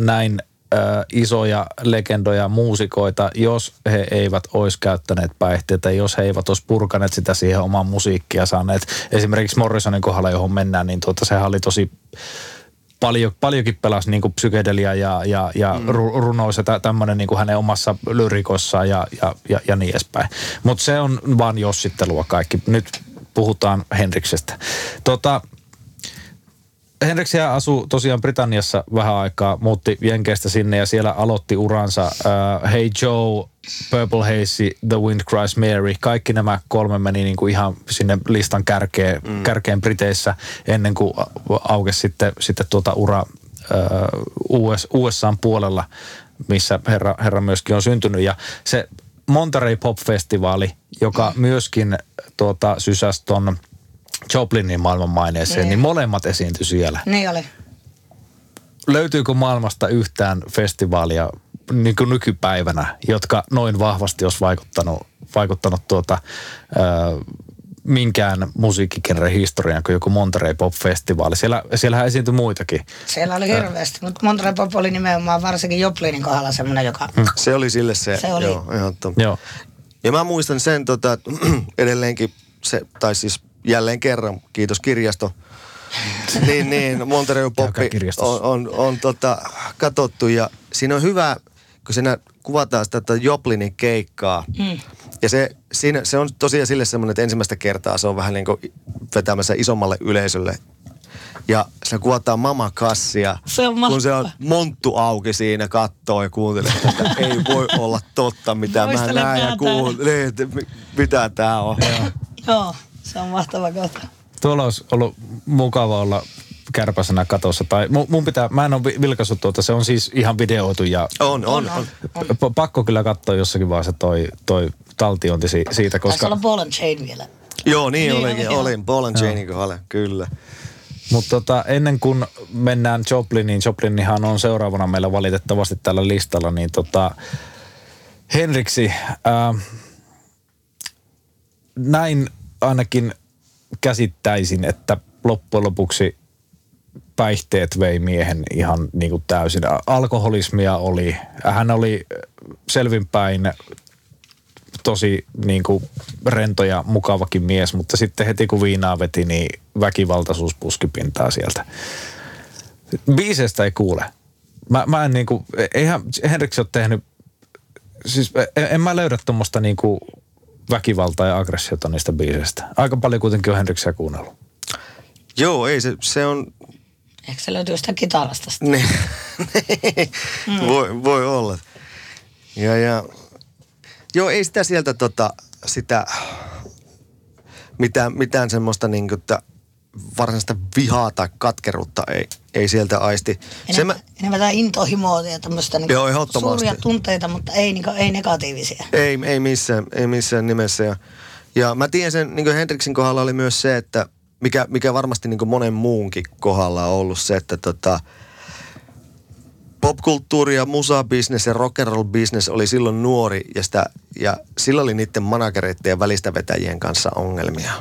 näin ö, isoja legendoja, muusikoita, jos he eivät olisi käyttäneet päihteitä, jos he eivät olisi purkaneet sitä siihen omaan musiikkia saaneet. Esimerkiksi Morrisonin kohdalla, johon mennään, niin tuota, sehän oli tosi paljon, paljonkin pelasi niin kuin psykedelia ja, ja, ja mm. runous ja tä, tämmöinen niin kuin hänen omassa lyrikossaan ja, ja, ja, ja niin edespäin. Mutta se on vaan jossittelua kaikki. Nyt puhutaan Henriksestä. Tota, Henriksiä asuu tosiaan Britanniassa vähän aikaa, muutti Jenkeistä sinne ja siellä aloitti uransa uh, Hey Joe, Purple Haze, The Wind Cries Mary. Kaikki nämä kolme meni niin kuin ihan sinne listan kärkeen, mm. kärkeen Briteissä ennen kuin aukesi sitten, sitten tuota ura uh, US, USAn puolella, missä herra, herra myöskin on syntynyt. Ja se Monterey Pop-festivaali, joka myöskin tuota, sysäsi ton Joplinin maailmanmaineeseen, Niin. niin molemmat esiintyi siellä. Niin oli. Löytyykö maailmasta yhtään festivaalia niin kuin nykypäivänä, jotka noin vahvasti olisi vaikuttanut, vaikuttanut tuota, ö, minkään musiikkigenren historiaan kuin joku Monterey Pop-festivaali. Siellä, siellähän esiintyi muitakin. Siellä oli hirveästi, mutta Monterey Pop oli nimenomaan varsinkin Joplinin kohdalla semmoinen, joka... Se oli sille se. Se oli. Joo, ehdottomasti. Joo. Ja mä muistan sen tota, että edelleenkin, se, tai siis jälleen kerran, kiitos kirjasto. niin, niin, Monterey Poppi on, on, on tota, katsottu ja siinä on hyvä, kun siinä kuvataan sitä tota Joplinin keikkaa. Mm. Ja se, siinä, se on tosiaan sille semmoinen, että ensimmäistä kertaa se on vähän niin kuin vetämässä isommalle yleisölle. Ja se kuvataan Mama Kassia, Se on kun se on monttu auki siinä, kattoo ja kuuntelee, että ei voi olla totta, mitä mä Muistele näen ja kuulen. Niin, että mi- mitä tää on. Joo, se on mahtava kohta. Tuolla olisi ollut mukava olla kärpäsenä katossa. Tai mun, pitää, mä en ole vi- vilkaissut tuota, se on siis ihan videoitu ja On, on, On, on. pakko kyllä katsoa jossakin vaiheessa toi, toi taltiointi si- siitä, Taisi koska... olla Ball and Chain vielä. Joo, niin, Niin olikin. Olin Paul and Janein kohdalla, kyllä. Mutta tota, ennen kuin mennään Jopliniin, Joplinihan on seuraavana meillä valitettavasti tällä listalla, niin tota, Henriksi, ää, näin ainakin käsittäisin, että loppujen lopuksi päihteet vei miehen ihan niin kuin täysin. Alkoholismia oli, hän oli selvinpäin tosi niin kuin rento ja mukavakin mies, mutta sitten heti kun viinaa veti, niin väkivaltaisuus puski pintaa sieltä. Biisestä ei kuule. Mä, mä en niin kuin, eihän Henriks ole tehnyt, siis en, en mä löydä tuommoista niin kuin väkivaltaa ja aggressiota niistä biiseistä. Aika paljon kuitenkin on Henriksiä kuunnellut. Joo, ei se, se on, Ehkä se löytyy sitä kitarasta sitten. ne, mm. voi, voi olla. Ja, ja, joo, ei sitä sieltä tota, sitä, mitään, mitään semmoista niin kuin, että varsinaista vihaa tai katkeruutta ei, ei sieltä aisti. Se mä, Enemmän, enemmän tämä intohimoa ja tämmöistä niin Joo, suuria tunteita, mutta ei, niin ei negatiivisia. Ei, ei, missään, ei missään nimessä. Ja, ja mä tiedän sen, niin kuin Hendriksin kohdalla oli myös se, että mikä, mikä varmasti niin kuin monen muunkin kohdalla on ollut se, että tota, popkulttuuri ja musabisnes ja rock'n'roll business oli silloin nuori ja, sitä, ja sillä oli niiden managereiden ja välistä vetäjien kanssa ongelmia.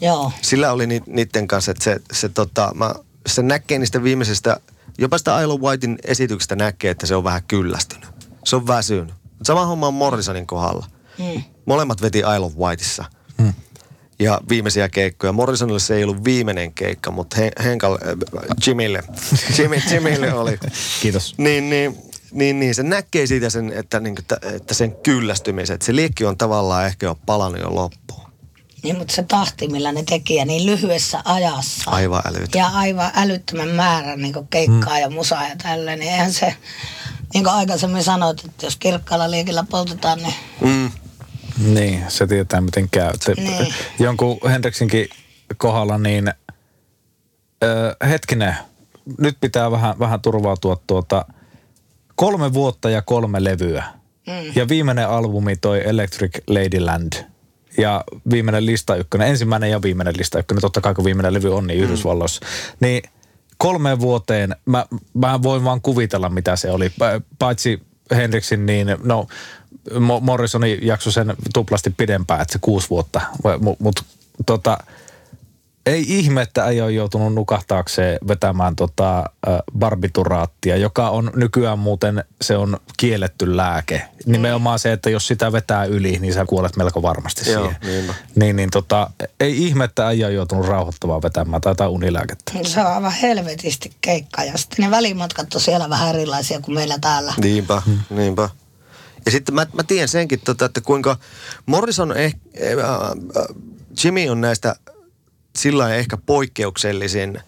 Joo. Sillä oli ni, niiden kanssa, että se, se, tota, mä, se näkee niistä viimeisistä, jopa sitä Isle Whitein esityksestä näkee, että se on vähän kyllästynyt. Se on väsynyt. Sama homma on Morrisonin kohdalla. Mm. Molemmat veti Isle of Whiteissa. Hmm. Ja viimeisiä keikkoja. Morrisonille se ei ollut viimeinen keikka, mutta Hen- Henkalle, äh, Jimille, Jimmy, Jimille oli. Kiitos. Niin, niin, niin, niin, se näkee siitä sen, että, niin, että, että sen kyllästymisen, että se liekki on tavallaan ehkä jo palannut jo loppuun. Niin, mutta se tahti, millä ne teki ja niin lyhyessä ajassa. Aivan älytön. Ja aivan älyttömän määrän niin keikkaa Hmm. ja musaa ja tällä, niin eihän se, niin kuin aikaisemmin sanoit, että jos kirkkaalla liikillä poltetaan, niin Mm. Niin, se tietää miten käy. Te, Niin. Jonkun Hendriksinkin kohdalla niin, ö, hetkinen, nyt pitää vähän, vähän turvautua tuota, kolme vuotta ja kolme levyä. Mm. Ja viimeinen albumi toi Electric Ladyland. Ja viimeinen lista ykkönen, ensimmäinen ja viimeinen lista ykkönen, totta kai kun viimeinen levy on niin Mm. Yhdysvalloissa. Niin kolmeen vuoteen, mä, mä voin vaan kuvitella mitä se oli. Pa- Paitsi Hendriksin, niin no Mo- Morrisoni jakso sen tuplasti pidempään, että se kuusi vuotta. Mutta mut, tota, ei ihme, että ei ole joutunut nukahtaakseen vetämään tota, barbituraattia, joka on nykyään muuten, se on kielletty lääke. Nimenomaan se, että jos sitä vetää yli, niin sä kuolet melko varmasti Joo, siihen. niinpä. Niin, niin tota, ei ihme, että ei ole joutunut rauhoittavaa vetämään tai jotain unilääkettä. Se on aivan helvetisti keikka ja sitten ne välimatkat on siellä vähän erilaisia kuin meillä täällä. Niinpä, niinpä. Ja sitten mä, mä tiedän senkin, tota, että kuinka Morrison, eh, eh, äh, äh, Jimmy on näistä sillä lailla ehkä poikkeuksellisin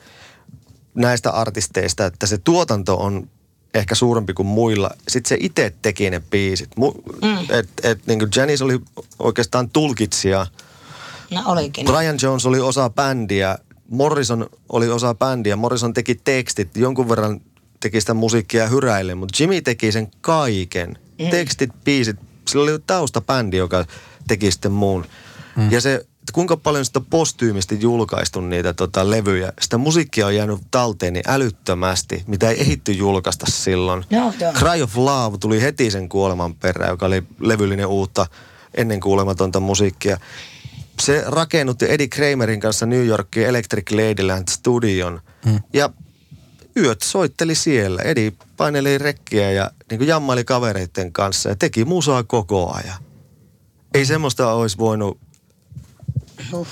näistä artisteista, että se tuotanto on ehkä suurempi kuin muilla. Sitten se itse teki ne biisit. Mu- mm. Et, et, niin kuin Janis oli oikeastaan tulkitsija. No olikin. Brian Jones oli osa bändiä, Morrison oli osa bändiä, Morrison teki tekstit, jonkun verran teki sitä musiikkia hyräille, mutta Jimmy teki sen kaiken. Mm. Tekstit, biisit, sillä oli taustabändi, joka teki sitten muun. Mm. Ja se, että kuinka paljon sitä postyymisti julkaistu niitä tota, levyjä, sitä musiikkia on jäänyt talteen niin älyttömästi, mitä ei ehitty julkaista silloin. Joo. Cry of Love tuli heti sen kuoleman perään, joka oli levyllinen uutta ennen kuulematonta musiikkia. Se rakennutti Eddie Kramerin kanssa New Yorkin Electric Ladyland studion. Hmm. Ja yöt soitteli siellä. Eddie paineli rekkiä ja niin kuin jammaili kavereiden kanssa ja teki musaa koko ajan. Ei semmoista olisi voinut.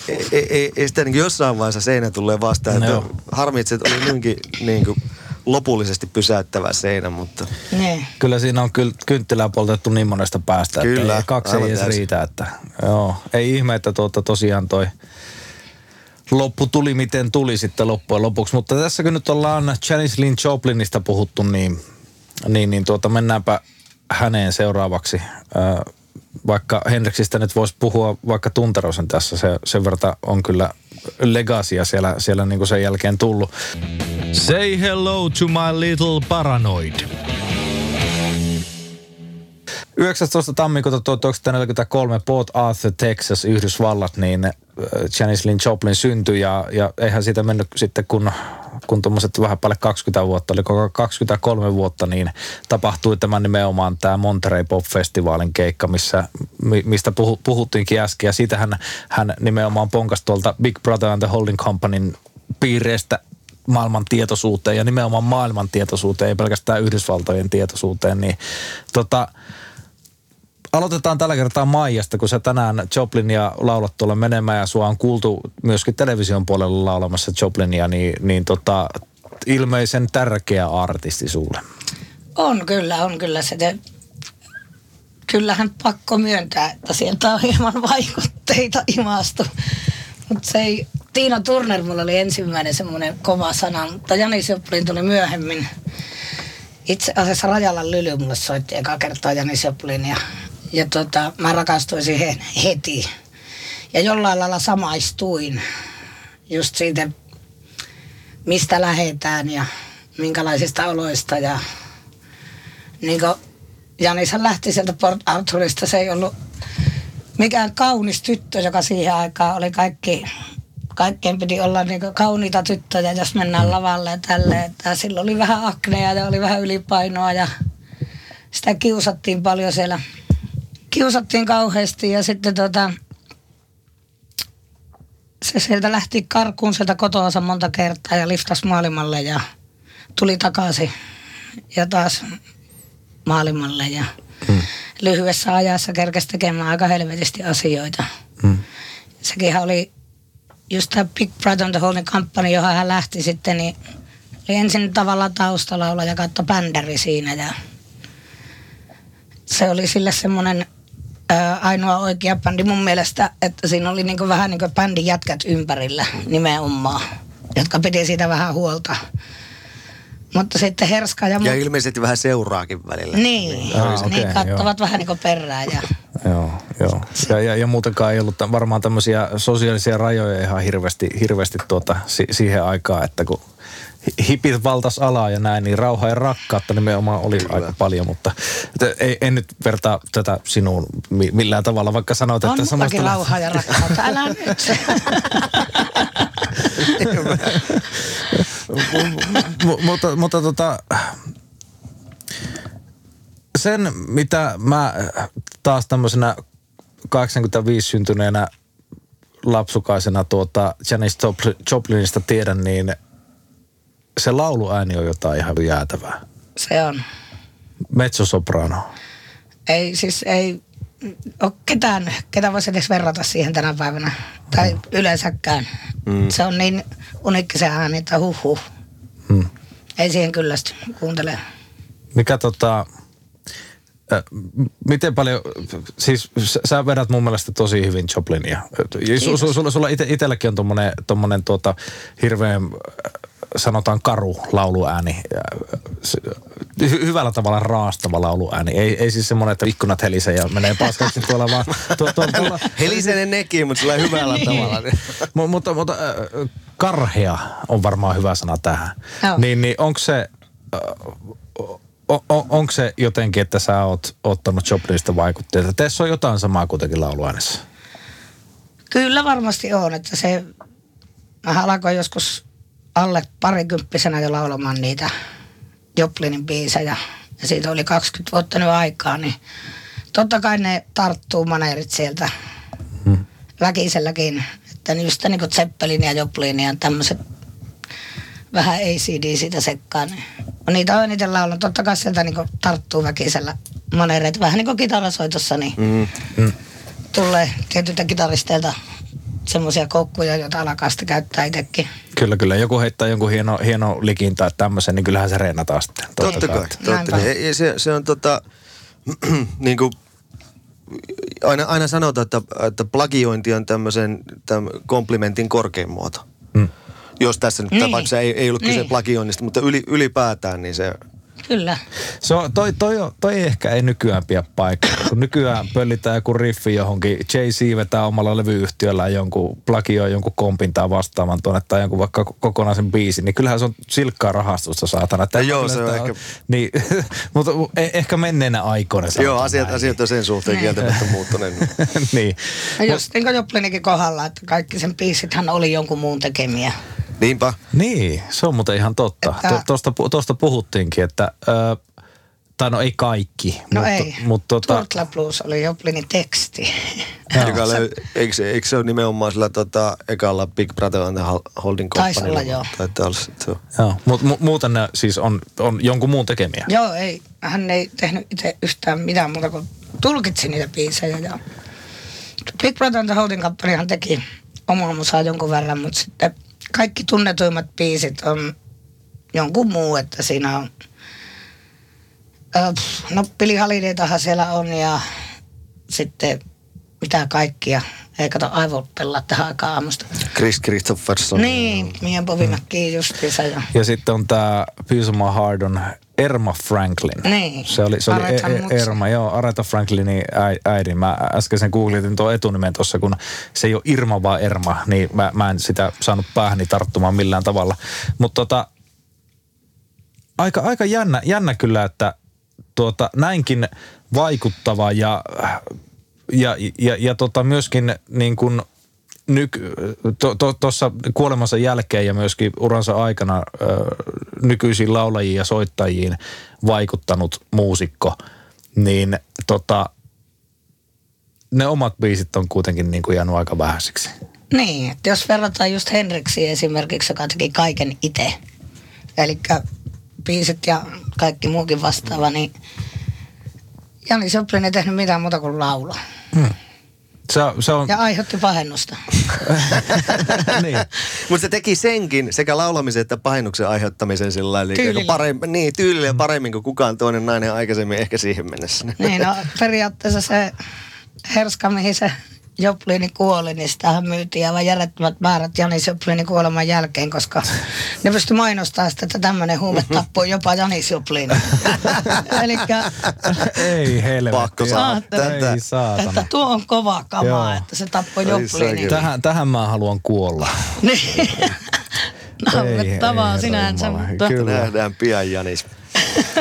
Ei, ei, ei, ei sitä niin jossain vaiheessa seinä tulee vastaan. Että Joo. harmi, että se oli niinkin niin kuin lopullisesti pysäyttävä seinä, mutta Niin. Kyllä siinä on kyl, kynttilää poltettu niin monesta päästä, Kyllä, että kaksi ei edes täysin. riitä. Että, joo, ei ihme, että tuota, tosiaan toi loppu tuli miten tuli sitten loppujen lopuksi. Mutta tässä kun nyt ollaan Janis Lynn Joplinista puhuttu, niin, niin, niin tuota, mennäänpä häneen seuraavaksi. Ö, vaikka Henriksistä nyt voisi puhua vaikka Tunterosen tässä, se, sen verran on kyllä legasia siellä, siellä niin kuin sen jälkeen tullut. Say hello to my little paranoid. 19. tammikuuta 1943 Port Arthur, Texas, Yhdysvallat, niin äh, Janis Lynn Joplin syntyi ja, ja eihän siitä mennyt sitten kun, kun tuommoiset vähän päälle 20 vuotta, oli koko 23 vuotta, niin tapahtui tämä nimenomaan tämä Monterey Pop-festivaalin keikka, missä, mi- mistä puhu, puhuttiinkin äsken ja siitä hän, hän nimenomaan ponkasi tuolta Big Brother and the Holding Companyn piireistä maailman tietoisuuteen ja nimenomaan maailman tietoisuuteen, ei pelkästään Yhdysvaltojen tietoisuuteen, niin tota, Aloitetaan tällä kertaa Maijasta, kun sä tänään Joplinia laulat tuolla menemään ja sua on kuultu myöskin television puolella laulamassa Joplinia, niin, niin tota, ilmeisen tärkeä artisti sulle. On kyllä, on kyllä se. Te, kyllähän pakko myöntää, että sieltä on hieman vaikutteita imastu. Mutta se ei, Tiina Turner mulla oli ensimmäinen semmoinen kova sana, mutta Janis Joplin tuli myöhemmin. Itse asiassa Rajalan Lyly mulle soitti eka kertaa Janis Joplin ja, ja tota, mä rakastuin siihen heti. Ja jollain lailla samaistuin just siitä, mistä lähetään ja minkälaisista oloista ja niin kuin Janishan lähti sieltä Port Arthurista, se ei ollut mikään kaunis tyttö, joka siihen aikaan oli kaikki, kaikkien piti olla niin kauniita tyttöjä, jos mennään lavalle ja tälleen. Silloin oli vähän aknea ja oli vähän ylipainoa ja sitä kiusattiin paljon siellä. Kiusattiin kauheasti ja sitten tota, se sieltä lähti karkuun sieltä kotoansa monta kertaa ja liftasi maailmalle ja tuli takaisin ja taas maailmalle ja hmm. lyhyessä ajassa kerkesi tekemään aika helvetisti asioita. Hmm. Sekin oli just tämä Big Brother on the Holding Company, johon hän lähti sitten, niin oli ensin tavallaan taustalaula ja katto bändäri siinä ja se oli sille semmoinen ää, ainoa oikea bändi mun mielestä, että siinä oli niinku vähän niin kuin bändin jätkät ympärillä nimenomaan, jotka piti siitä vähän huolta. Mutta sitten Herska ja, Ja muut, ilmeisesti vähän seuraakin välillä. niin, Ah, niin, okei, niin kattavat vähän niin kuin perään ja Joo. Joo. Ja, ja, ja muutenkaan ei ollut varmaan tämmöisiä sosiaalisia rajoja ihan hirveästi, hirveästi tuota, si, siihen aikaan, että kun hipit valtas alaa ja näin, niin rauha ja rakkautta nimenomaan oli Kyllä. aika paljon, mutta ei, en nyt vertaa tätä sinuun mi- millään tavalla, vaikka sanoit, On että mullakin rauhaa ja rakkautta. Älä nyt. Mutta, mutta tota, sen, mitä mä taas tämmöisenä 85 syntyneenä lapsukaisena tuota Janis Jopl- Joplinista tiedän, niin se lauluääni on jotain ihan jäätävää. Se on. Mezzosoprano. Ei siis ei ole ketään, ketä voisi edes verrata siihen tänä päivänä. Tai yleensäkään. Mm. Se on niin unikki se ääni, että huh huh. Hmm. Ei siihen kyllästy. Kuuntele. Mikä tota, miten paljon, siis sä- vedät mun mielestä tosi hyvin Joplinia. Su, su, sulla, sulla ite, itelläkin on tommonen, tommonen tuota, hirveän, sanotaan karu lauluääni. Hyvällä tavalla raastava lauluääni. Ei, ei siis semmoinen, että ikkunat helisee ja menee paskaksi tuolla vaan. Tuo, tuo, tuolla, Helisenen nekin, mutta sillä hyvällä tavalla. niin. Mu- mutta, mutta äh, karhea on varmaan hyvä sana tähän. Joo. Niin, niin onko se, äh, o, o, onko se jotenkin, että sä oot ottanut Joplinista vaikutteita? Teissä on jotain samaa kuitenkin lauluäänessä. Kyllä varmasti on, että se... Mä alkoin joskus alle parikymppisenä jo laulamaan niitä Joplinin biisejä. Ja siitä oli 20 vuotta nyt aikaa, niin totta kai ne tarttuu maneerit sieltä Hmm. väkiselläkin. Että just niin kuin Zeppelin ja Joplin ja tämmöiset vähän ACD siitä sekkaan. Niin. Niitä on eniten laulanut. Totta kai sieltä niin tarttuu väkisellä maneereita. Vähän niin kuin kitarasoitossa, niin Mm. tulee tietyiltä kitaristeilta semmoisia koukkuja, joita alakaasti käyttää itsekin. Kyllä, kyllä. Joku heittää jonkun hieno, hieno likin tai tämmöisen, niin kyllähän se reenataan sitten. Totta kai, totta kai. Ja se, se on tota, niin kuin, aina, aina sanotaan, että, että plagiointi on tämmöisen täm, komplimentin korkein muoto. Mm. Jos tässä nyt Niin. tapauksessa ei, ei ollut kyse Niin. plagioinnista, mutta yli, ylipäätään niin se... Kyllä. Se on, toi, toi, on- toi ei ehkä ei nykyään pidä paikkaa. Kun nykyään pöllitään joku riffi johonkin, Jay-Z vetää omalla levyyhtiöllä jonkun, plagioi jonkun kompin tai vastaavan tuonne tai jonkun vaikka kokonaisen biisin, niin kyllähän se on silkkaa rahastusta saatana. Että No joo, se on sitä ehkä- Niin, mutta eh- ehkä menneenä aikoina Joo, asiat, näin. asiat on sen suhteen Niin. kieltämättä muuttuneet. niin. Ja just niin kuin Joplinikin kohdalla, että kaikki sen biisithän oli jonkun muun tekemiä. Niinpä. Niin, se on muuten ihan totta. Että- pu- tosta puhuttiinkin, että... Ö, tai no ei kaikki. No mutta, ei. Mutta tota, Turtle Blues oli Joplinin teksti. Joo. Joka löy, eikö, se- eikö se ole nimenomaan sillä tota, ekalla Big Brother and the Hol- Holding Taisi Companylla? olla, joo. Taitaa olla sit se. Joo, mutta mu- muuten ne siis on, on jonkun muun tekemiä. Joo, ei. Hän ei tehnyt itse yhtään mitään muuta kuin tulkitsi niitä biisejä. Ja Big Brother and the Holding Companyhan teki omaa musaa jonkun verran, mutta sitten kaikki tunnetuimmat biisit on jonkun muu, että siinä on... No Billie Holidaytahan siellä on ja sitten mitä kaikkia. Ei kato aivot pelaa tähän aikaan aamusta. Chris Christopherson. Niin, Mia Bovi McKee justiinsa. Ja. Ja sitten on tämä Piece of My Heart on Erma Franklin. Niin. Se oli, se oli e- e-. Erma, joo, Aretha Franklinin äi- äidin. Mä äsken sen googletin tuon etunimen tuossa, kun se ei ole Irma vaan Erma, niin mä, mä en sitä saanut päähäni tarttumaan millään tavalla. Mutta tota, aika, aika jännä, jännä kyllä, että tuota, näinkin vaikuttava ja, ja, ja, ja tota myöskin niin kuin nyky, to, to, kuolemansa jälkeen ja myöskin uransa aikana ö, nykyisiin laulajiin ja soittajiin vaikuttanut muusikko, niin tota, ne omat biisit on kuitenkin niin kuin jäänyt aika vähäisiksi. Niin, että jos verrataan just Henriksiin esimerkiksi, joka teki kaiken itse, eli biisit ja kaikki muukin vastaava, niin Jani Joplin ei tehnyt mitään muuta kuin laulaa. Se, se on, Ja aiheutti pahennusta. niin. Mutta se teki senkin sekä laulamisen että pahennuksen aiheuttamisen sillä lailla, paremmin, niin, tyylillä ja paremmin kuin kukaan toinen nainen aikaisemmin ehkä siihen mennessä. niin, no periaatteessa se herska, mihin se Joplini kuoli, niin sitähän myytiin aivan järjettömät määrät Janis Joplinin kuoleman jälkeen, koska ne pystyi mainostamaan sitä, että tämmöinen huume tappoi jopa Janis Joplin. Eli Ei helvetti. Pakko saada tätä. Ei saatana. että tuo on kova kamaa, Joo. että se tappoi Joplinin. Tähän, tähän mä haluan kuolla. Niin. Naurettavaa sinänsä. Kyllä. Nähdään pian, Janis.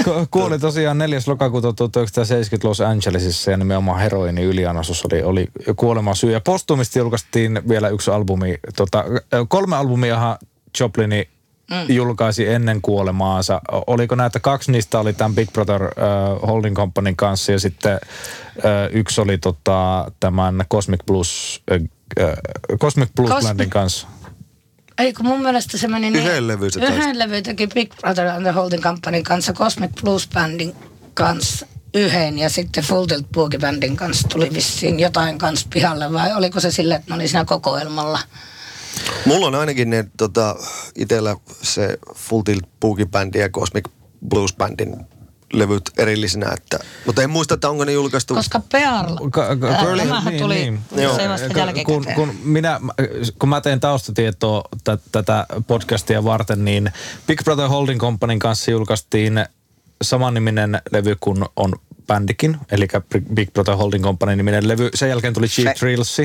Ku- Kuoli tosiaan 4. lokakuuta 1970 Los Angelesissa ja nimenomaan heroini yliannostus oli, oli kuoleman syy. Ja postumisti julkaistiin vielä yksi albumi. Tota, kolme albumiahan Joplini mm. julkaisi ennen kuolemaansa. Oliko näitä kaksi niistä oli tämän Big Brother uh, Holding Companyn kanssa ja sitten uh, yksi oli tota, tämän Cosmic Blues, uh, uh, Cosmic Blues Cosmic- Bandin kanssa. Ei, kun mun mielestä se meni niin... Yhden se taisi. Yhden levy teki Big Brother and the Holding Companyn kanssa, Cosmic Blues Bandin kanssa yhden ja sitten Full Tilt Boogie Bandin kanssa tuli vissiin jotain kanssa pihalle vai oliko se sille, että ne oli siinä kokoelmalla? Mulla on ainakin ne tota, itellä se Full Tilt Boogie Band ja Cosmic Blues Bandin levyt erillisinä, että, mutta en muista, että onko ne julkaistu. Koska Pearl, Ka- ka- äh, Curly- tämähän tuli niin, Joo. se vasta Kun- jälkikäteen. kun, kun, minä, kun mä teen taustatietoa t- tätä podcastia varten, niin Big Brother Holding Companyn kanssa julkaistiin samanniminen levy kuin on bändikin, eli Big Brother Holding Company niminen levy. Sen jälkeen tuli Cheap Thrillsi.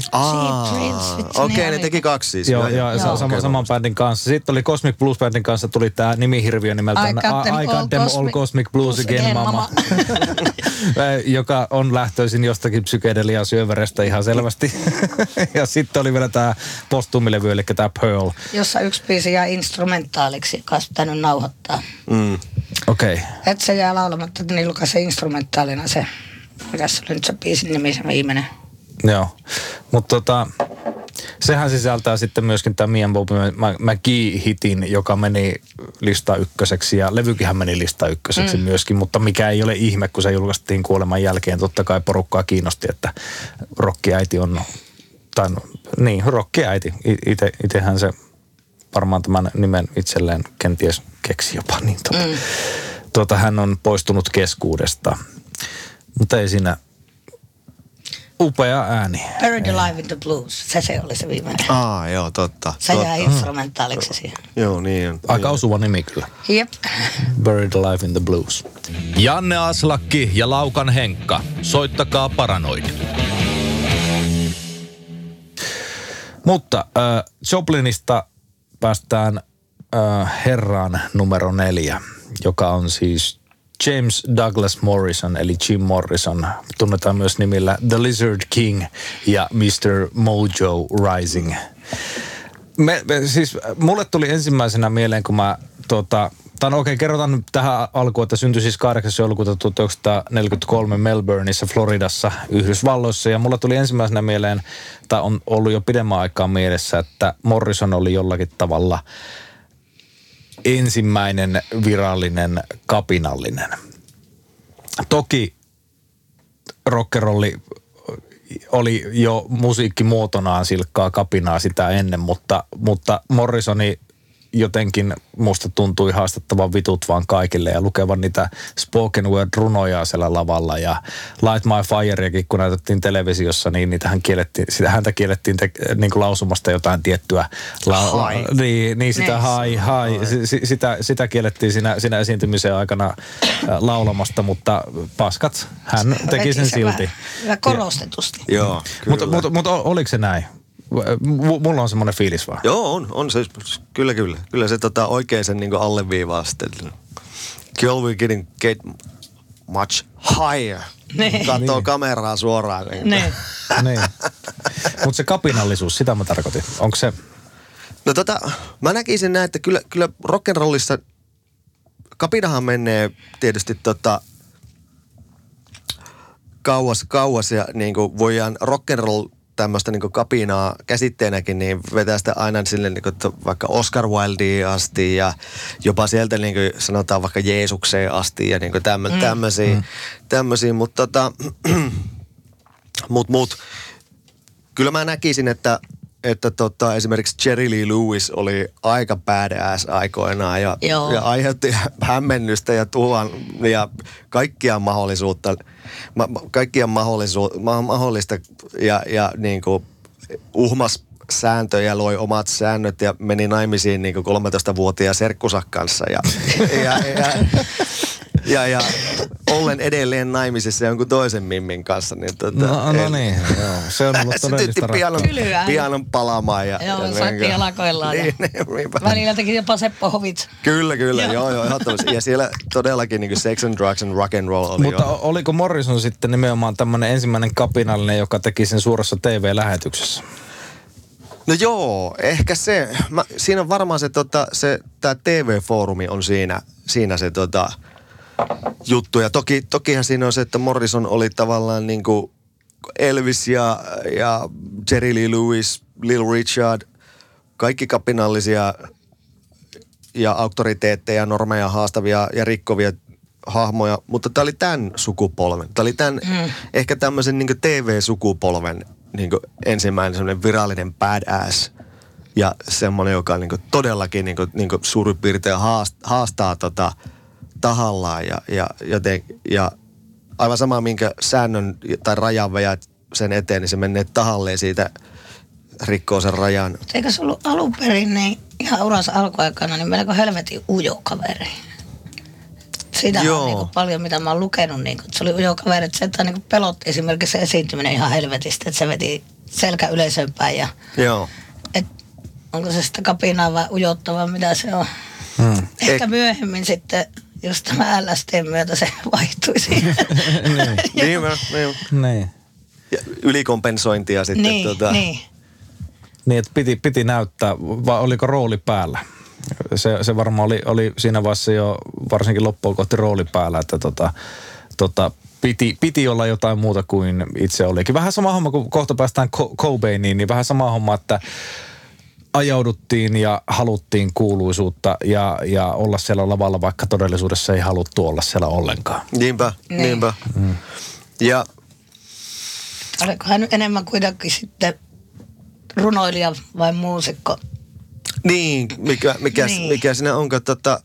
Okei, niin ne teki kaksi siis. Joo, ja, ja Joo. sama, Okei, saman bändin kanssa. Sitten oli Cosmic Blues Bandin kanssa tuli tämä nimihirviö nimeltään I got them I all got them all cosmic Cosmic Blues blues again, again, mama. mama. joka on lähtöisin jostakin psykedelia syöverestä ihan selvästi. ja sitten oli vielä tämä postumilevy, eli tämä Pearl. Jossa yksi biisi jää instrumentaaliksi, joka olisi pitänyt nauhoittaa. Mm. Okei. Okay. Et se jää laulamatta, että ne julkaisi instrumentaalina se, mikä se oli nyt se biisin nimi, se viimeinen. Joo, mutta tota, sehän sisältää sitten myöskin tämä Mian Bobby McGee-hitin, joka meni lista ykköseksi ja levykihän meni lista ykköseksi mm. myöskin, mutta mikä ei ole ihme, kun se julkaistiin kuoleman jälkeen. Totta kai porukkaa kiinnosti, että rokkiäiti on, tai no, niin, rokkiäiti. I- Ite, itehän se varmaan tämän nimen itselleen kenties keksi jopa, niin tota, mm. tota, hän on poistunut keskuudesta. Mutta ei siinä upea ääni. Buried Alive in the Blues, se se oli se viimeinen. Aa, joo, totta. Se totta. jää instrumentaaliksi siihen. Joo, niin on. Aika osuva nimi kyllä. Jep. Buried Alive in the Blues. Janne Aslakki ja Laukan Henkka. Soittakaa Paranoid. Mutta äh, Joplinista päästään äh, herraan numero neljä, joka on siis James Douglas Morrison, eli Jim Morrison. Tunnetaan myös nimillä The Lizard King ja Mr. Mojo Rising. Me, me, siis mulle tuli ensimmäisenä mieleen, kun mä tota, tai no okei, kerrotaan nyt tähän alkuun, että syntyi siis 8. joulukuuta 1943 Melbourneissa, Floridassa, Yhdysvalloissa. Ja mulla tuli ensimmäisenä mieleen, tai on ollut jo pidemmän aikaa mielessä, että Morrison oli jollakin tavalla ensimmäinen virallinen kapinallinen. Toki rockerolli oli jo musiikkimuotonaan silkkaa kapinaa sitä ennen, mutta, mutta Morrisoni jotenkin musta tuntui haastattavan vitut vaan kaikille ja lukevan niitä spoken word runoja siellä lavalla ja Light My Fireakin, kun näytettiin televisiossa, niin niitähän kiellettiin, sitä häntä kiellettiin te, niin kuin lausumasta jotain tiettyä. La, la, niin, niin, sitä Niin. hai, hai, si- si- sitä, sitä kiellettiin siinä, siinä esiintymisen aikana äh, laulamasta, mutta paskat, hän teki sen silti. vähän korostetusti. Joo, kyllä. Mutta, mutta, mutta oliko se näin? Mulla on semmoinen fiilis vaan. Joo, on, on se, kyllä, kyllä. Kyllä se tota, oikein sen niin alleviivaa sitten. Girl, we're getting get much higher. Niin. Katsoo kameraa suoraan. Niin. niin. Mutta se kapinallisuus, sitä mä tarkoitin. Onko se... No tota, mä näkisin näin, että kyllä, kyllä rock'n'rollissa kapinahan menee tietysti tota, kauas, kauas ja niin kuin voidaan rock'n'roll tämmöistä niin kapinaa käsitteenäkin, niin vetää sitä aina sille niin kuin, vaikka Oscar Wildeen asti ja jopa sieltä niin kuin sanotaan vaikka Jeesukseen asti ja niin kuin tämmö, mm. tämmöisiä, mm. tämmöisiä. mutta tota, mut, mut, kyllä mä näkisin, että, että tota, esimerkiksi Jerry Lee Lewis oli aika badass aikoinaan ja, Joo. ja aiheutti hämmennystä ja tuhoan ja kaikkia mahdollisuutta, ma, kaikkia mahdollisu, ma, mahdollista ja, ja niin kuin uhmas sääntöjä, loi omat säännöt ja meni naimisiin niin 13-vuotiaan serkkusa kanssa ja, ja, ja, ja, ja ollen edelleen naimisissa jonkun toisen mimmin kanssa. Niin tota, No, no en- niin, joo. Se on ollut Sytytti todellista pianon. Kylyä. pianon palamaan. Ja, Joo, ja niin- jalakoillaan ja- Niin, niin. Välillä teki jopa Seppo Hovit. Kyllä, kyllä. Joo, joo, ehdottomasti. Ja siellä todellakin niin sex and drugs and rock and roll oli Mutta jo. oliko Morrison sitten nimenomaan tämmöinen ensimmäinen kapinallinen, joka teki sen suuressa TV-lähetyksessä? No joo, ehkä se. Mä, siinä on varmaan se, tota, se tämä TV-foorumi on siinä, siinä se tota, juttu. Ja toki, tokihan siinä on se, että Morrison oli tavallaan niin kuin Elvis ja, ja Jerry Lee Lewis, Lil Richard, kaikki kapinallisia ja auktoriteetteja, normeja haastavia ja rikkovia hahmoja, mutta tämä oli tämän sukupolven. Tämä oli tämän, mm. ehkä tämmöisen niin TV-sukupolven niin ensimmäinen semmoinen virallinen badass ja semmoinen, joka niin todellakin niin kuin, niin kuin suurin piirtein haastaa, haastaa tota, tahallaan ja, ja, joten, ja aivan sama minkä säännön tai rajan vejät sen eteen, niin se menee tahalleen siitä rikkoo sen rajan. Eikö se ollut alun perin niin ihan uransa alkuaikana niin melko helvetin ujo kaveri? Siitä Joo. on niin paljon, mitä mä oon lukenut. Niin se oli ujo kaveri, että se että niin pelotti esimerkiksi se esiintyminen ihan helvetistä, että se veti selkä yleisön päin. Ja, Joo. et, onko se sitä kapinaa vai ujoutta vai mitä se on? Hmm. Ehkä Ei- myöhemmin sitten, just tämä LSD myötä se vaihtui siihen. niin, mä, niin. Niin. Ja ylikompensointia sitten. niin, tota, niin. Niin, että piti, piti näyttää, vai oliko rooli päällä? Se, se varmaan oli, oli siinä vaiheessa jo varsinkin loppuun kohti rooli päällä, että tota, tota, piti, piti olla jotain muuta kuin itse olikin. Vähän sama homma, kun kohta päästään Co- Cobainiin, niin vähän sama homma, että ajauduttiin ja haluttiin kuuluisuutta ja, ja olla siellä lavalla, vaikka todellisuudessa ei haluttu olla siellä ollenkaan. Niinpä, Niin. niinpä. Ja Oliko hän nyt enemmän kuitenkin sitten runoilija vai muusikko? niin, mikä, mikä, Niin. mikä siinä onkaan, tota,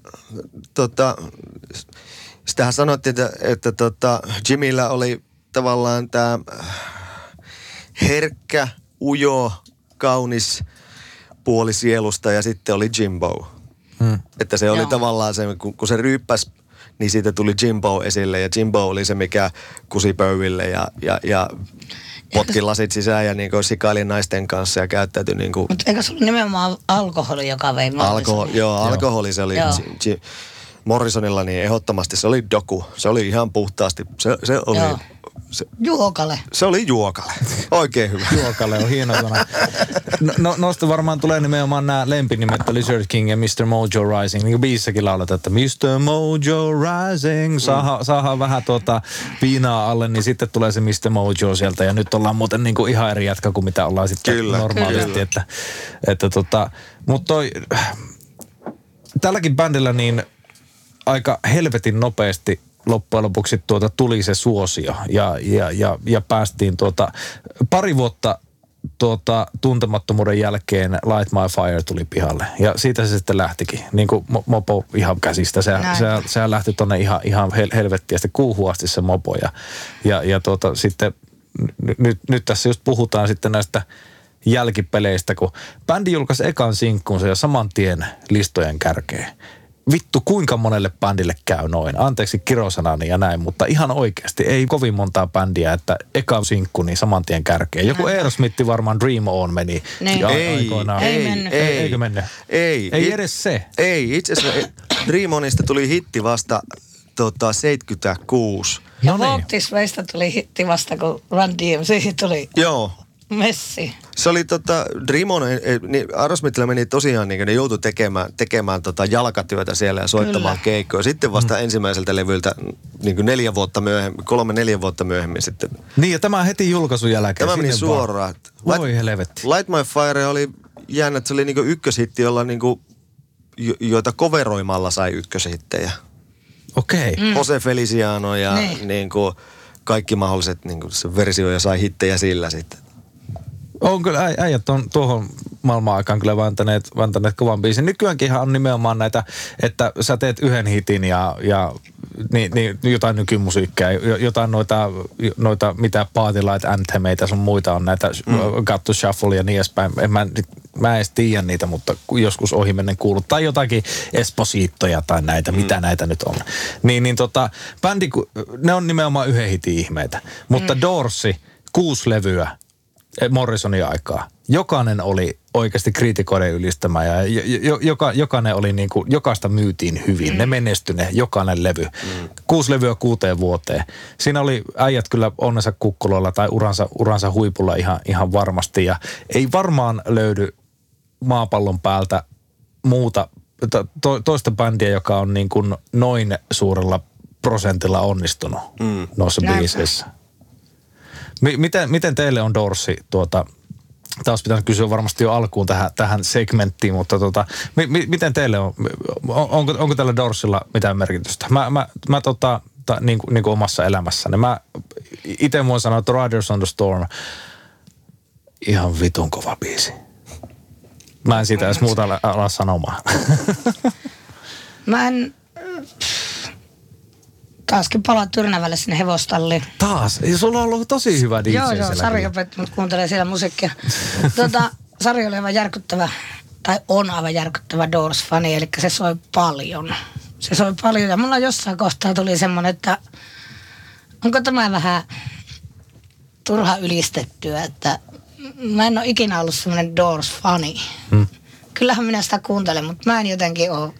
tota, sitähän sanottiin, että, että tota, Jimillä oli tavallaan tämä herkkä, ujo, kaunis puoli sielusta ja sitten oli Jimbo. Hmm. Että se oli Joo. tavallaan se, kun, kun se ryyppäs, niin siitä tuli Jimbo esille ja Jimbo oli se, mikä kusi pöydille ja, ja, ja potki lasit sisään ja niin sikaili naisten kanssa ja käyttäytyi niin kuin Mutta eikö se ollut nimenomaan alkoholi, joka vei alko, joo, alkoholi se oli Joo. G- G- Morrisonilla niin ehdottomasti se oli doku. Se oli ihan puhtaasti, se, se oli, Joo. Se, Juokale. se oli juokale. Oikein hyvä. Juokalle on hieno sana. No, no, noista varmaan tulee nimenomaan nämä lempinimet, Lizard King ja Mr. Mojo Rising. Niin kuin biissäkin lauletaan, että Mr. Mojo Rising. Saadaan, saadaan vähän tuota viinaa alle, niin sitten tulee se Mr. Mojo sieltä. Ja nyt ollaan muuten niin kuin ihan eri jätkä kuin mitä ollaan sitten Kyllä, normaalisti. kyllä. Että, että tota, mutta toi, tälläkin bändillä niin aika helvetin nopeasti loppujen lopuksi tuota tuli se suosio ja, ja, ja, ja päästiin tuota, pari vuotta tuota, tuntemattomuuden jälkeen Light My Fire tuli pihalle. Ja siitä se sitten lähtikin. Niin kuin mo- mopo ihan käsistä. Se, se, se lähti tonne ihan, ihan hel- helvettiä sitten kuuhun asti se mopo. Ja, ja, ja tuota, sitten n- nyt, nyt tässä just puhutaan sitten näistä jälkipeleistä, kun bändi julkaisi ekan sinkkunsa ja saman tien listojen kärkeen. Vittu, kuinka monelle bändille käy noin? Anteeksi kirosanani ja näin, mutta ihan oikeasti ei kovin montaa bändiä, että eka sinkku niin saman tien kärkeen. Joku Aerosmith varmaan Dream On meni Niin. ja Ei, aikoinaan. Ei mennyt. Ei, eikö mennyt? Ei. Ei It- edes se. Ei, itse asiassa ei. Dream Onista tuli hitti vasta tota, 76. Ja No niin. Meistä tuli hitti vasta, kun Run DMC tuli Joo, messi. Se oli tota, Dream On, eh, niin Aerosmithillä meni tosiaan, niin ne joutui tekemään, tekemään tota jalkatyötä siellä ja soittamaan Kyllä. keikkoja. Sitten vasta mm. ensimmäiseltä levyltä niin kuin neljä vuotta myöhemmin, kolme neljä vuotta myöhemmin sitten. Niin ja tämä heti julkaisun jälkeen. Tämä meni suoraan. Voi helvetti. Light My Fire oli jännä, että se oli niin kuin ykköshitti, jolla niin kuin, jo- joita koveroimalla sai ykköshittejä. Okei. Okay. Mm. Jose Feliciano ja Niin. niin kuin kaikki mahdolliset niin kuin se versio ja sai hittejä sillä sitten. On kyllä, äi- äijät on tuohon maailman aikaan kyllä vääntäneet, vääntäneet kovan biisin. Nykyäänkin on nimenomaan näitä, että sä teet yhden hitin ja, ja niin, niin, jotain nykymusiikkia, jo- jotain noita, noita mitä Partylight Anthemeita sun muita on näitä mm. Got to Shuffle ja niin edespäin. En mä, mä en edes tiedä niitä, mutta joskus ohimennen kuullut. Tai jotakin Esposittoja tai näitä, mm. mitä näitä nyt on. Niin, niin tota, bändi, ne on nimenomaan yhden hitin ihmeitä. Mutta mm. Dorsi, kuusi levyä, Morrisonin aikaa. Jokainen oli oikeasti kriitikoiden ylistämä ja jo, jo, joka, jokainen oli niin kuin, jokaista myytiin hyvin. Ne menestyi ne, jokainen levy. Mm. Kuusi levyä kuuteen vuoteen. Siinä oli äijät kyllä onnensa kukkuloilla tai uransa, uransa huipulla ihan, ihan varmasti. Ja ei varmaan löydy maapallon päältä muuta to, to, toista bändiä, joka on niin kuin noin suurella prosentilla onnistunut mm. noissa biiseissä. Mi- miten, miten teille on Dorsi tuota, taas pitänyt kysyä varmasti jo alkuun tähän, tähän segmenttiin, mutta tota, mi- mi- miten teille on, on onko, onko tällä Dorsilla mitään merkitystä? Mä, mä, mä tota, ta, niin, kuin, niin kuin omassa elämässäni, mä itse voin sanoa, että Riders on the Storm, ihan vitun kova biisi. Mä en siitä edes muuta ala, ala sanomaan. Mä en... Taaskin palaa Tyrnävälle sinne hevostalliin. Taas, ja sulla on ollut tosi hyvä DJ joo, joo, Sari opetti mut kuuntelee siellä musiikkia. tota, Sari oli aivan järkyttävä, tai on aivan järkyttävä Doors-fani, eli se soi paljon. Se soi paljon ja mulla jossain kohtaa tuli semmonen, että onko tämä vähän turha ylistettyä, että mä en ole ikinä ollut semmoinen Doors-fani. Hmm. Kyllähän minä sitä kuuntelen, mutta mä en jotenkin ole,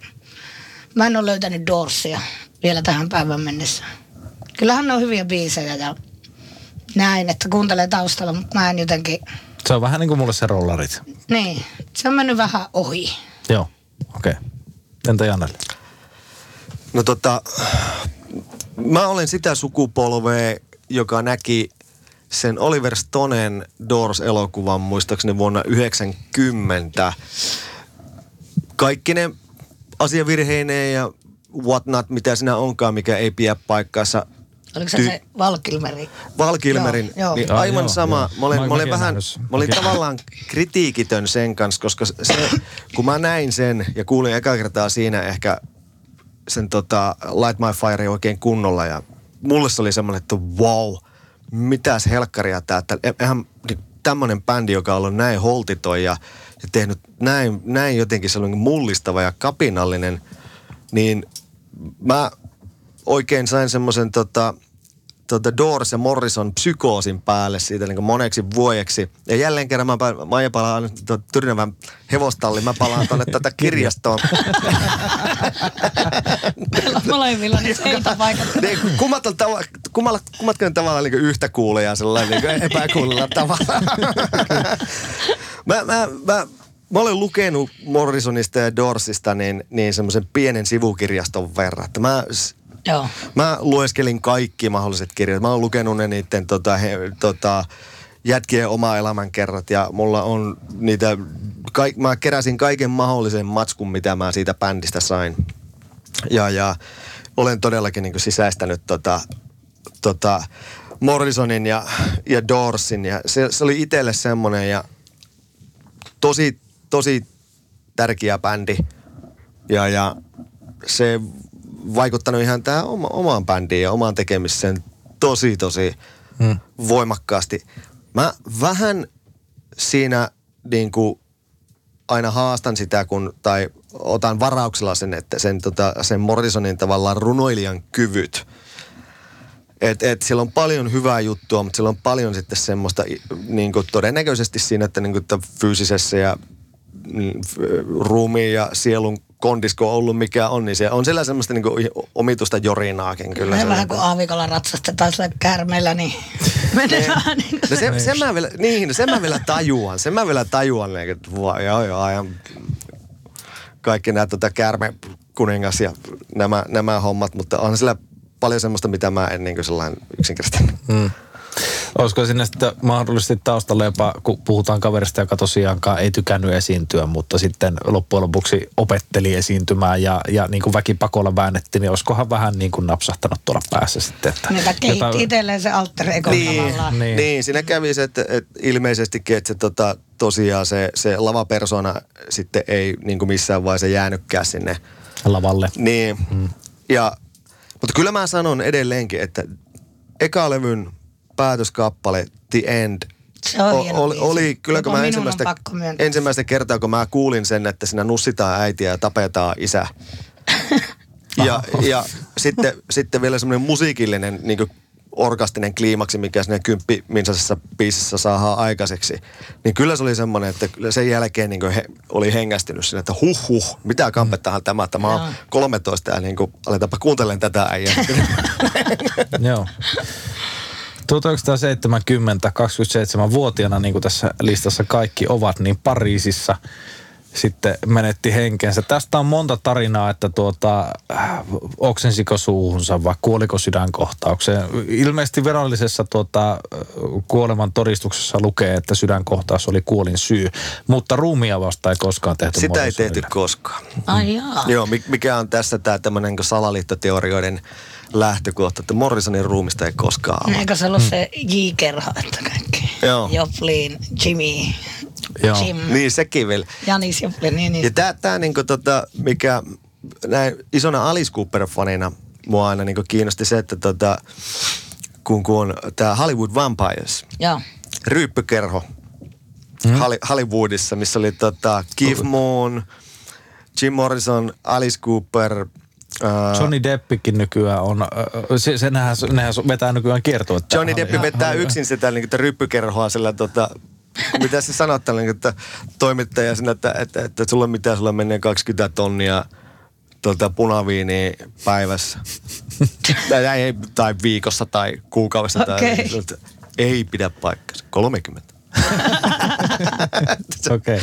mä en ole löytänyt Doorsia vielä tähän päivän mennessä. Kyllähän ne on hyviä biisejä ja näin, että kuuntelee taustalla, mutta mä en jotenkin, Se on vähän niin kuin mulle se rollarit. niin, se on mennyt vähän ohi. Joo, okei. Okay. Entä Jannelle? No tota, mä olen sitä sukupolvea, joka näki sen Oliver Stonen Doors-elokuvan muistaakseni vuonna 90. Kaikki ne asiavirheineen ja whatnot, mitä siinä onkaan, mikä ei pidä paikkaansa. Oliko se Ty- se Valkilmeri? Val Kilmerin, Joo, joo. niin Ai aivan joo, sama. joo. Mä olin, Mä- olin vähän, mä olin tavallaan kritiikitön sen kanssa, koska se, kun mä näin sen ja kuulin eka kertaa siinä ehkä sen tota Light My Fire oikein kunnolla ja mulle se oli semmoinen, että wow, mitäs helkkaria tää, että eihän niin tämmönen bändi, joka on ollut näin holtiton ja, ja tehnyt näin, näin jotenkin sellainen mullistava ja kapinallinen, niin mä oikein sain semmoisen tota, tota Doors ja Morrison psykoosin päälle siitä niin moneksi vuodeksi. Ja jälleen kerran mä, Maija palaan tuota Tyrnävän hevostalliin, mä palaan tuonne tätä kirjastoon. Molemmilla ne seitapaikat. Niin, kummat on tava, kummalla, kummatko on tavallaan niin yhtä kuuleja sellainen niin epäkuulella tavalla. mä, mä, mä, mä olen lukenut Morrisonista ja Dorsista niin, niin semmoisen pienen sivukirjaston verran. Että mä, Joo. Mä lueskelin kaikki mahdolliset kirjat. Mä oon lukenut ne niiden tota, he, tota, jätkien oma elämänkerrat ja mulla on niitä, kaik, mä keräsin kaiken mahdollisen matskun, mitä mä siitä bändistä sain. Ja, ja olen todellakin niin sisäistänyt tota, tota, Morrisonin ja, ja Doorsin ja se, se oli itselle semmoinen ja tosi, tosi tärkeä bändi. Ja, ja se vaikuttanut ihan tähän oma, omaan bändiin ja omaan tekemiseen tosi, tosi hmm. voimakkaasti. Mä vähän siinä niin kuin aina haastan sitä, kun, tai otan varauksella sen, että sen, tota, sen Morrisonin tavallaan runoilijan kyvyt. Et, et siellä on paljon hyvää juttua, mutta siellä on paljon sitten semmoista niin kuin todennäköisesti siinä, että, niin kuin, että fyysisessä ja mm, ruumiin ja sielun kondisko on ollut mikä on, niin se on siellä semmoista niin kuin omituista jorinaakin kyllä. Me vähän sellainen. kuin aavikolla ratsastetaan sillä käärmeellä, niin menee vähän niin kuin No se. se, sen mä vielä, niin, no sen mä vielä tajuan. Sen mä vielä tajuan, niin, että voi, joo, joo, ajan kaikki nämä tota, käärme kuningas ja nämä, nämä hommat, mutta on sillä paljon semmoista, mitä mä en niin kuin sellainen yksinkertaisesti. Mm. Olisiko sinne sitten mahdollisesti taustalla jopa, kun puhutaan kaverista, joka tosiaankaan ei tykännyt esiintyä, mutta sitten loppujen lopuksi opetteli esiintymään ja, ja niin kuin väkipakolla väännettiin, niin olisikohan vähän niin kuin napsahtanut tuolla päässä sitten. Että Niitä kehitti jotain- itselleen se alter ego Niin, tavallaan. Niin. niin. niin, siinä kävi se, että, että ilmeisestikin, että se tota, tosiaan se, se lavapersona sitten ei niin kuin missään vaiheessa jäänytkään sinne. lavalle. Niin, mm. ja, mutta kyllä mä sanon edelleenkin, että eka levyn päätöskappale The End Se on hieno oli, oli kyllä kun mä ensimmäistä, ensimmäistä kertaa, kun mä kuulin sen, että siinä nussitaan äitiä ja tapetaan isä. ja, ja sitten, sitten vielä semmoinen musiikillinen niin orkastinen kliimaksi, mikä siinä kymppi minsasessa biisissä saadaan aikaiseksi. Niin kyllä se oli semmoinen, että kyllä sen jälkeen niin he, oli hengästynyt siinä, että huh huh, mitä kampettahan tämä, että mä oon 13 ja niin kuin, aletaanpa kuuntelemaan tätä äijää. Joo. 1970, 27-vuotiaana, niin kuin tässä listassa kaikki ovat, niin Pariisissa sitten menetti henkensä. Tästä on monta tarinaa, että tuota, äh, oksensiko suuhunsa vai kuoliko sydänkohtaukseen. Ilmeisesti virallisessa tuota, kuoleman todistuksessa lukee, että sydänkohtaus oli kuolin syy, mutta ruumia vasta ei koskaan tehty Sitä ei tehty koskaan. Ai jaa. Joo, mi- mikä on tässä tämä tämmöinen salaliittoteorioiden lähtökohta, että Morrisonin ruumista ei koskaan ole. Eikö se ollut se J-kerho, että kaikki? Joo. Joplin, Jimmy, Joo. Jim, Niin sekin vielä. Janis Joplin, niin, niin. Ja tää, tää niinku tota, mikä näin isona Alice Cooper-fanina mua aina niinku kiinnosti se, että tota, kun, kun tämä Hollywood Vampires, Joo. ryyppykerho mm. Hollywoodissa, missä oli tota Keith Moon, Jim Morrison, Alice Cooper, ää, Johnny Deppikin nykyään on, äh, se, se nehän, nehän vetää nykyään kiertuetta. Johnny Depp vetää yksin sitä niin kuin, ryppykerhoa sillä tota, mitä se sanot tällä, niin, että toimittaja sinä, että, että, että sulla mitä sulla menee 20 tonnia tota, punaviiniä päivässä. tai, ei, tai viikossa tai kuukaudessa. Tai, Okei. että ei pidä paikkansa. 30. Okei. Okay.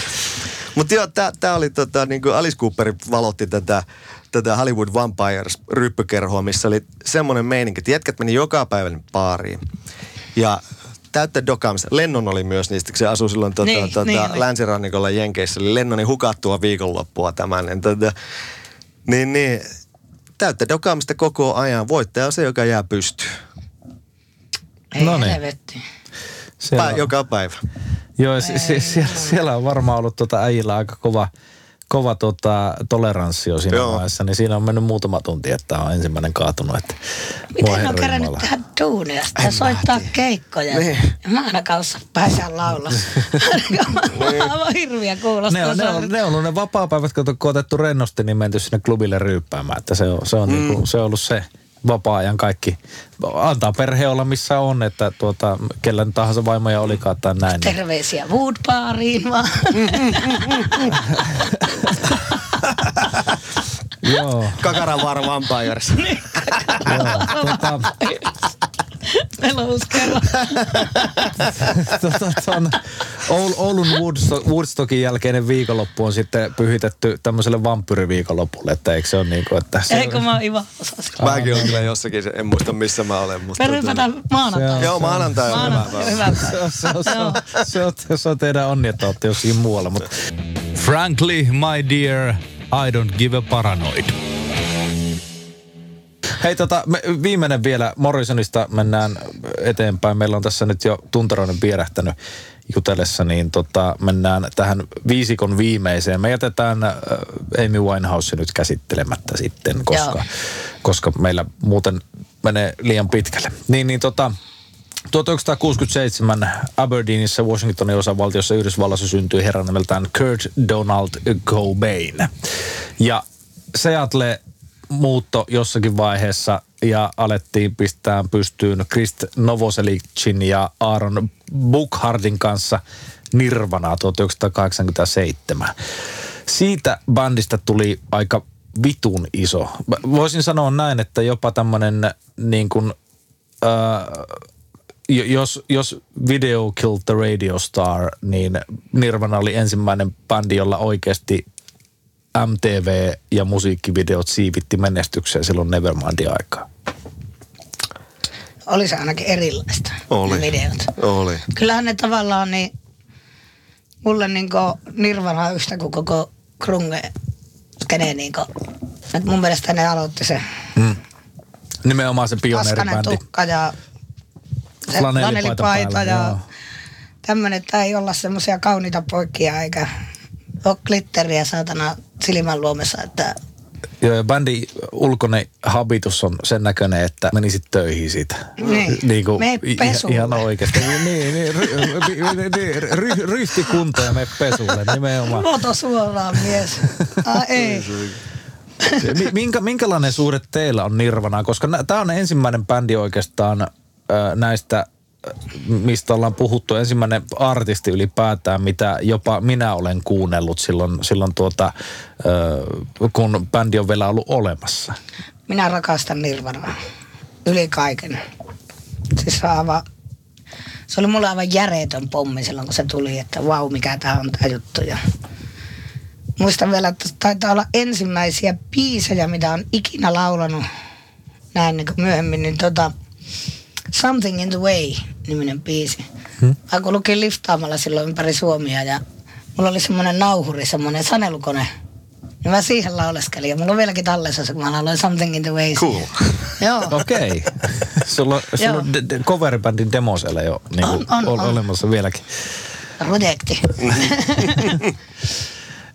Mutta joo, tämä oli tota, niin kuin Alice Cooper valotti tätä, tätä Hollywood Vampires ryppykerhoa, missä oli semmoinen meininki, että jätkät meni joka päivä baariin. Ja täyttä dokaamista. Lennon oli myös niistä, kun se asui silloin tota, Niin, tota, niin oli. länsirannikolla Jenkeissä. Eli Lennonin hukattua viikonloppua tämän. Niin, tota, niin, niin täyttä dokaamista koko ajan. Voittaja on se, joka jää pystyyn. Ei No niin. Pä, joka päivä. joo, se, siellä, siellä on varmaan ollut tota äijillä aika kova, kova tota, toleranssi jo siinä Joo. vaiheessa, niin siinä on mennyt muutama tunti, että on ensimmäinen kaatunut. Että Miten on kerännyt tähän duunia? Sitä soittaa keikkoja. Niin. Mä ainakaan osaa pääsää laulaa. Aivan hirviä kuulostaa. Ne on, ne, on, ne on ollut ne vapaa-päivät, kun on otettu rennosti, niin menty sinne klubille ryyppäämään. Että se, on, se, on mm. niinku, se on ollut se vapaa-ajan kaikki. Antaa perhe olla missä on, että tuota, kellä tahansa vaimoja olikaan tai näin. Niin. Terveisiä Woodbaariin vaan. Joo, Kakaravar Vampires. joo. Tota, Meluuskero. tota, ton Oul- Oulun Woodstock, Woodstockin jälkeinen viikonloppu on sitten pyhitetty tämmöiselle vampyriviikonlopulle, että eikö se ole niin kuin, että se, Eikö mä oon Iva. Mäkin olen kyllä jossakin, en muista missä mä olen. Mutta Perrypätä maanantai. Joo, maanantai on hyvä on päivä. hyvä se, päivä. on, se, on, se, on, se, on, se on teidän onni, että olette jossakin muualla, mutta Frankly, my dear, I don't give a paranoid. Hei tota, me, viimeinen vielä Morrisonista mennään eteenpäin. Meillä on tässä nyt jo tunteroinen pierähtänyt jutellessa, niin tota, mennään tähän viisikon viimeiseen. Me jätetään äh, Amy Winehouse nyt käsittelemättä sitten, koska, Joo. koska meillä muuten menee liian pitkälle. Niin, niin tota, 1967 Aberdeenissa Washingtonin osavaltiossa Yhdysvallassa syntyi herran nimeltään Kurt Donald Cobain. Ja Seattle muutto jossakin vaiheessa ja alettiin pistää pystyyn Krist Novoselicin ja Aaron Buchardin kanssa Nirvanaa 1987. Siitä bandista tuli aika vitun iso. Voisin sanoa näin, että jopa tämmöinen niin kuin, äh, jo- jos, jos Video Killed the Radio Star, niin Nirvana oli ensimmäinen bändi, jolla oikeasti MTV ja musiikkivideot siivitti menestykseen silloin Nevermindin aikaa. oli se ainakin erilaista. Oli. Ne videot. Oli. Kyllähän ne tavallaan niin, mulle niinku Nirvana yhtä kuin koko krunge skene niinku. Et mun mielestä ne aloitti se Nimenomaan se pioneeribändi. tukka ja se Flanellipaita flanellipaita päällä, ja joo. tämmönen, että ei olla semmoisia kauniita poikia eikä ole glitteriä saatana silmän luomessa, että Joo, ja bändin ulkoinen habitus on sen näköinen, että menisit töihin siitä. Niin. kuin, Mene i- pesulle. Ihan oikeasti. niin, niin, ry, ry, ry, ry, ryhti kuntoon ja me pesulle nimenomaan. luoto suoraan mies. Ai ei. Mi- Minkä, minkälainen suhde teillä on Nirvanaan? Koska tämä on ensimmäinen bändi oikeastaan näistä, mistä ollaan puhuttu, ensimmäinen artisti ylipäätään, mitä jopa minä olen kuunnellut silloin, silloin tuota, kun bändi on vielä ollut olemassa. Minä rakastan Nirvanaa. Yli kaiken. Siis aivan, se oli mulle aivan järjetön pommi silloin, kun se tuli, että vau, mikä tämä on tämä juttu. Ja muistan vielä, että taitaa olla ensimmäisiä biisejä, mitä on ikinä laulanut näin niin myöhemmin, niin tota, Something in the Way niminen biisi. Hmm? Mä kun lukin liftaamalla silloin ympäri Suomia ja mulla oli semmoinen nauhuri, semmoinen sanelukone. Niin mä siihen lauleskelin ja mulla on vieläkin tallessa se, kun mä lauloin Something in the Way. Cool. Joo. Okei. Okay. sulla on, sulla Joo. on de- de- coveribändin demo siellä jo niin On, on, on. olemassa vieläkin. Projekti.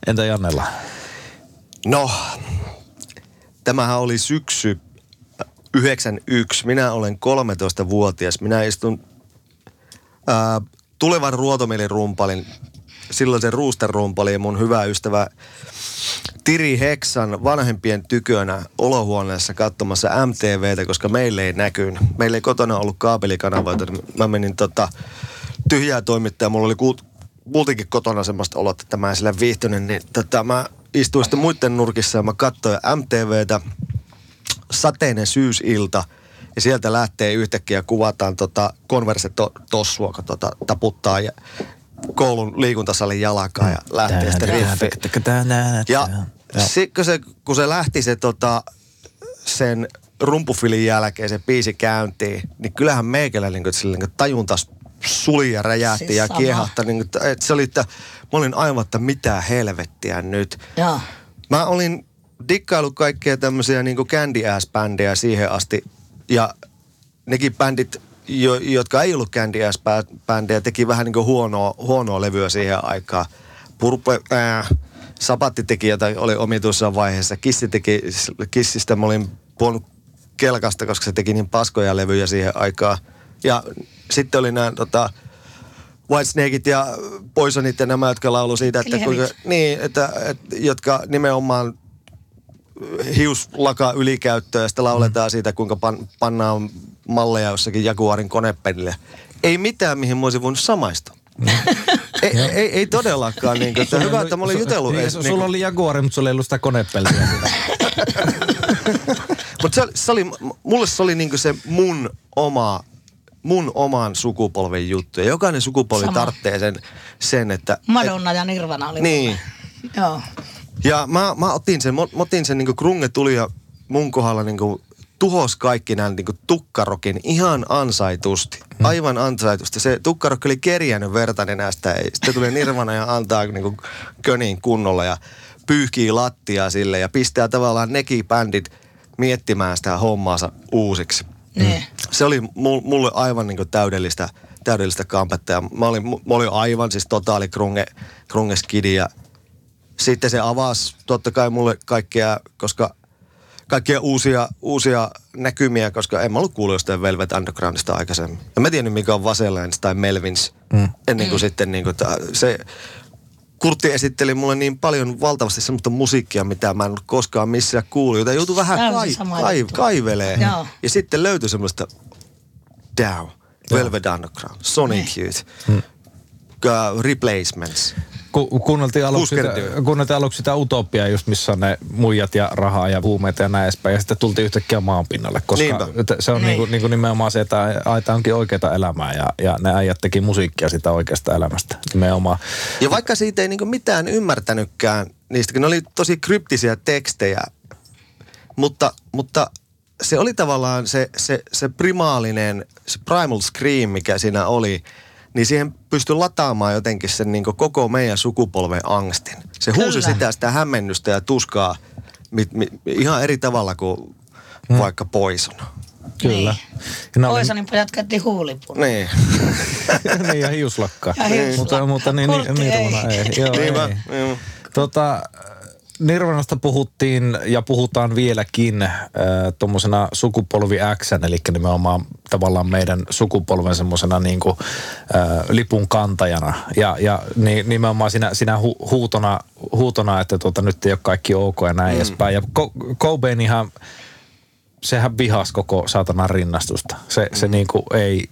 Entä Jannella? No, tämähän oli syksy 91. Minä olen 13-vuotias. Minä istun ää, tulevan ruotomielin rumpalin, silloisen rumpalin mun hyvä ystävä Tiri Heksan vanhempien tykönä olohuoneessa katsomassa MTVtä, koska meille ei näkynyt. Meillä ei kotona ollut kaapelikanavoita. niin Mä menin tota, tyhjää toimittaa. Mulla oli kuut, multikin kotona semmoista olot, että mä en sillä viihtynyt. Niin tota, mä istuin sitten muiden nurkissa ja mä katsoin MTVtä. Sateinen syysilta. Ja sieltä lähtee yhtäkkiä kuvataan tota Converse to, tossua, kun tota, taputtaa ja koulun liikuntasalin jalkaa ja lähtee sitten riffi. Ja sit, kun, se, kun se lähti se tota, sen rumpufilin jälkeen se biisi käyntiin, niin kyllähän meikällä niin kuin, niin tajunta suli ja räjähti Siis ja kiehahti. Niin kuin, että se oli, että mä olin aivan, että mitä helvettiä nyt. Joo. Mä olin dikkailu kaikkea tämmöisiä niin Candy Ass-bändejä siihen asti. Ja nekin bändit, jo, jotka ei ollut Candy Ass-bändejä, teki vähän niin huonoa, huonoa levyä siihen aikaan. Purpe, äh, Sapatti teki jotain, oli omituisessa vaiheessa. Kissi teki, Kissistä mä olin puhunut kelkasta, koska se teki niin paskoja levyjä siihen aikaan. Ja sitten oli nämä tota, Whitesnakeit ja Poisonit ja nämä, jotka laulu siitä, että kuinka, niin, että, että, jotka nimenomaan hiuslaka ylikäyttöä ja sitten lauletaan siitä, kuinka pan, pannaan malleja jossakin Jaguarin konepelille. Ei mitään, mihin mä olisin voinut samaistua. ei, ei, ei todellakaan. Niin kuin, että hyvä, että mä olin jutellut. Niin, edes, niin sulla oli Jaguari, mutta sulla ei ollut sitä konepeliä. Mutta se, se oli, mulle se oli niinku se mun oma, mun oman sukupolven juttu. Ja jokainen sukupolvi Sama. tarvitsee sen, sen että... Madonna ja Nirvana oli Niin. mulle. Joo. Ja mä, mä otin sen, mä otin sen niinku krunge tuli ja mun kohdalla niinku tuhos kaikki nämä niinku tukkarokin ihan ansaitusti. Aivan ansaitusti. Se tukkarokki oli kerjännyt verta nenästä. ja Sitten tuli Nirvana ja antaa niinku köniin kunnolla ja pyyhkii lattiaa sille ja pistää tavallaan nekin bändit miettimään sitä hommaansa uusiksi. Niin. Se oli mu- mulle aivan niinku täydellistä, täydellistä kampetta. Ja mä olin, mä olin aivan siis totaali krunge, krunge skidi ja sitten se avasi totta kai mulle kaikkea, koska kaikkia uusia, uusia näkymiä, koska en mä ollut kuullut jostain Velvet Undergroundista aikaisemmin. Ja mä tiennyt, mikä on Vaselines tai Melvins, mm. ennen kuin sitten niin kuin, se Kurtti esitteli mulle niin paljon valtavasti semmoista musiikkia, mitä mä en ollut koskaan missään kuullut, jota joutui vähän kai, kai, kaivelee. Joo. Ja sitten löytyi semmoista Down, Velvet Underground, Sonic Niin. Youth, uh, Replacements. Ku, kuunneltiin, aluksi sitä, kuunneltiin aluksi sitä utopiaa, just missä on ne muijat ja rahaa ja huumeita ja näin edespäin. Ja sitten tultiin yhtäkkiä maanpinnalle, koska Niinpä. se on Niin. niinku, niinku nimenomaan se, että aita onkin oikeaa elämää ja, ja ne äijät teki musiikkia sitä oikeasta elämästä nimenomaan. Ja vaikka siitä ei niinku mitään ymmärtänytkään niistä, kun ne oli tosi kryptisiä tekstejä, mutta, mutta se oli tavallaan se, se, se primaalinen, se primal scream, mikä siinä oli, niin siihen pystyi lataamaan jotenkin sen niin koko meidän sukupolven angstin. Se huusi Kyllä. sitä, sitä hämmennystä ja tuskaa mit, mit, ihan eri tavalla kuin hmm. vaikka Poison. Kyllä. Niin. Oli- Poisonin pojat käytti huulipun. Niin. niin, ja hiuslakka. Ja hiuslakka. Mutta, mutta niin, niin, Nirvana ei. ei. Joo, Niinpä, ei. joo. Tota, Nirvanasta puhuttiin ja puhutaan vieläkin äh, tuommoisena sukupolvi X, eli nimenomaan tavallaan meidän sukupolven semmoisena niin kuin, äh, lipun kantajana. Ja, ja ni, nimenomaan siinä, siinä hu, huutona, huutona, että tuota, nyt ei ole kaikki ok ja näin mm. edespäin. Ja Co- Cobainihan, sehän vihasi koko saatanan rinnastusta. Se, se niin kuin ei,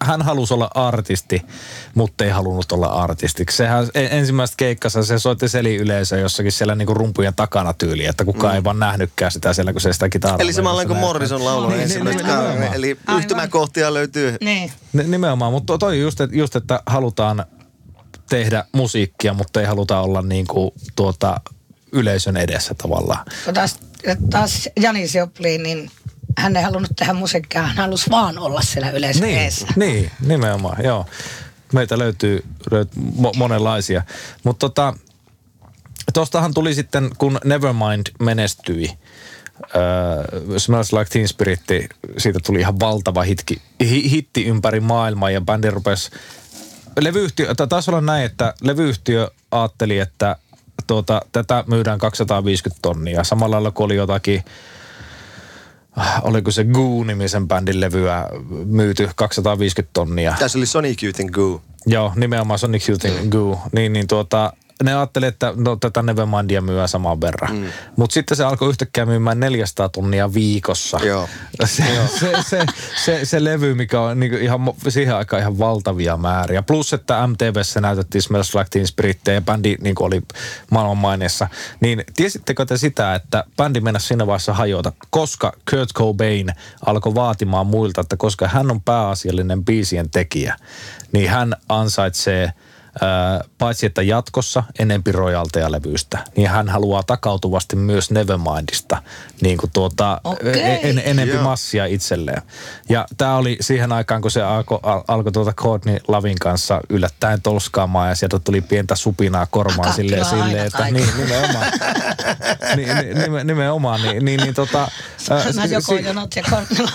hän halusi olla artisti, mutta ei halunnut olla artistiksi. Sehän en- ensimmäistä keikkassa se soitti seliyleisö jossakin siellä niinku rumpujen takana tyyli, että kukaan mm. ei vaan nähnytkään sitä siellä, kun se sitä kitaraa. Eli samalla löi kuin. Morrison lauloi Niin, ensimmäistä niin. Eli yhtymäkohtia löytyy. Niin. Ni- Nimenomaan, mutta toi just, että, just, että halutaan tehdä musiikkia, mutta ei haluta olla niinku tuota yleisön edessä tavallaan. Taas, taas Janis Joplin, niin hän ei halunnut tehdä musiikkia, hän halusi vaan olla siellä yleisön Niin, niin, nimenomaan, joo. Meitä löytyy, löytyy mo- monenlaisia. Mutta tota, tostahan tuli sitten, kun Nevermind menestyi, Uh, Smells Like Teen Spirit, siitä tuli ihan valtava hitki, hi, hitti ympäri maailmaa ja bändi rupesi levyyhtiö, tai taisi olla näin, että levyyhtiö ajatteli, että tuota, tätä myydään 250 tonnia. Samalla lailla kuin oli jotakin, oliko se Goo-nimisen bändin levyä myyty 250 tonnia. Tässä oli Sonic Youth and Goo. Joo, nimenomaan Sonic Youth Goo. Niin, niin tuota, ne ajatteli, että no, tätä Nevermindia myy saman verran. Mm. Mutta sitten se alkoi yhtäkkiä myymään 400 tonnia viikossa. Joo. Se, se, se, se, se, levy, mikä on niin ihan, siihen aikaan ihan valtavia määriä. Plus, että MTVssä näytettiin Smells Like Teen Spirittiä ja bändi niin oli maailmanmaineessa. Niin tiesittekö te sitä, että bändi mennä siinä vaiheessa hajota, koska Kurt Cobain alkoi vaatimaan muilta, että koska hän on pääasiallinen biisien tekijä, niin hän ansaitsee paitsi että jatkossa enempi rojalteja levyistä, niin hän haluaa takautuvasti myös Nevermindista niin kuin tuota, Okei. en, en, enempi Joo. massia itselleen. Ja tämä oli siihen aikaan, kun se alkoi al, alko tuota Courtney Lavin kanssa yllättäen tolskaamaan ja sieltä tuli pientä supinaa kormaan Kakkila silleen, että niin, nimenomaan. niin, niin, nime- nimenomaan, niin, niin, niin tota, ää, Mä si- joko si- jonot ja kortnelot.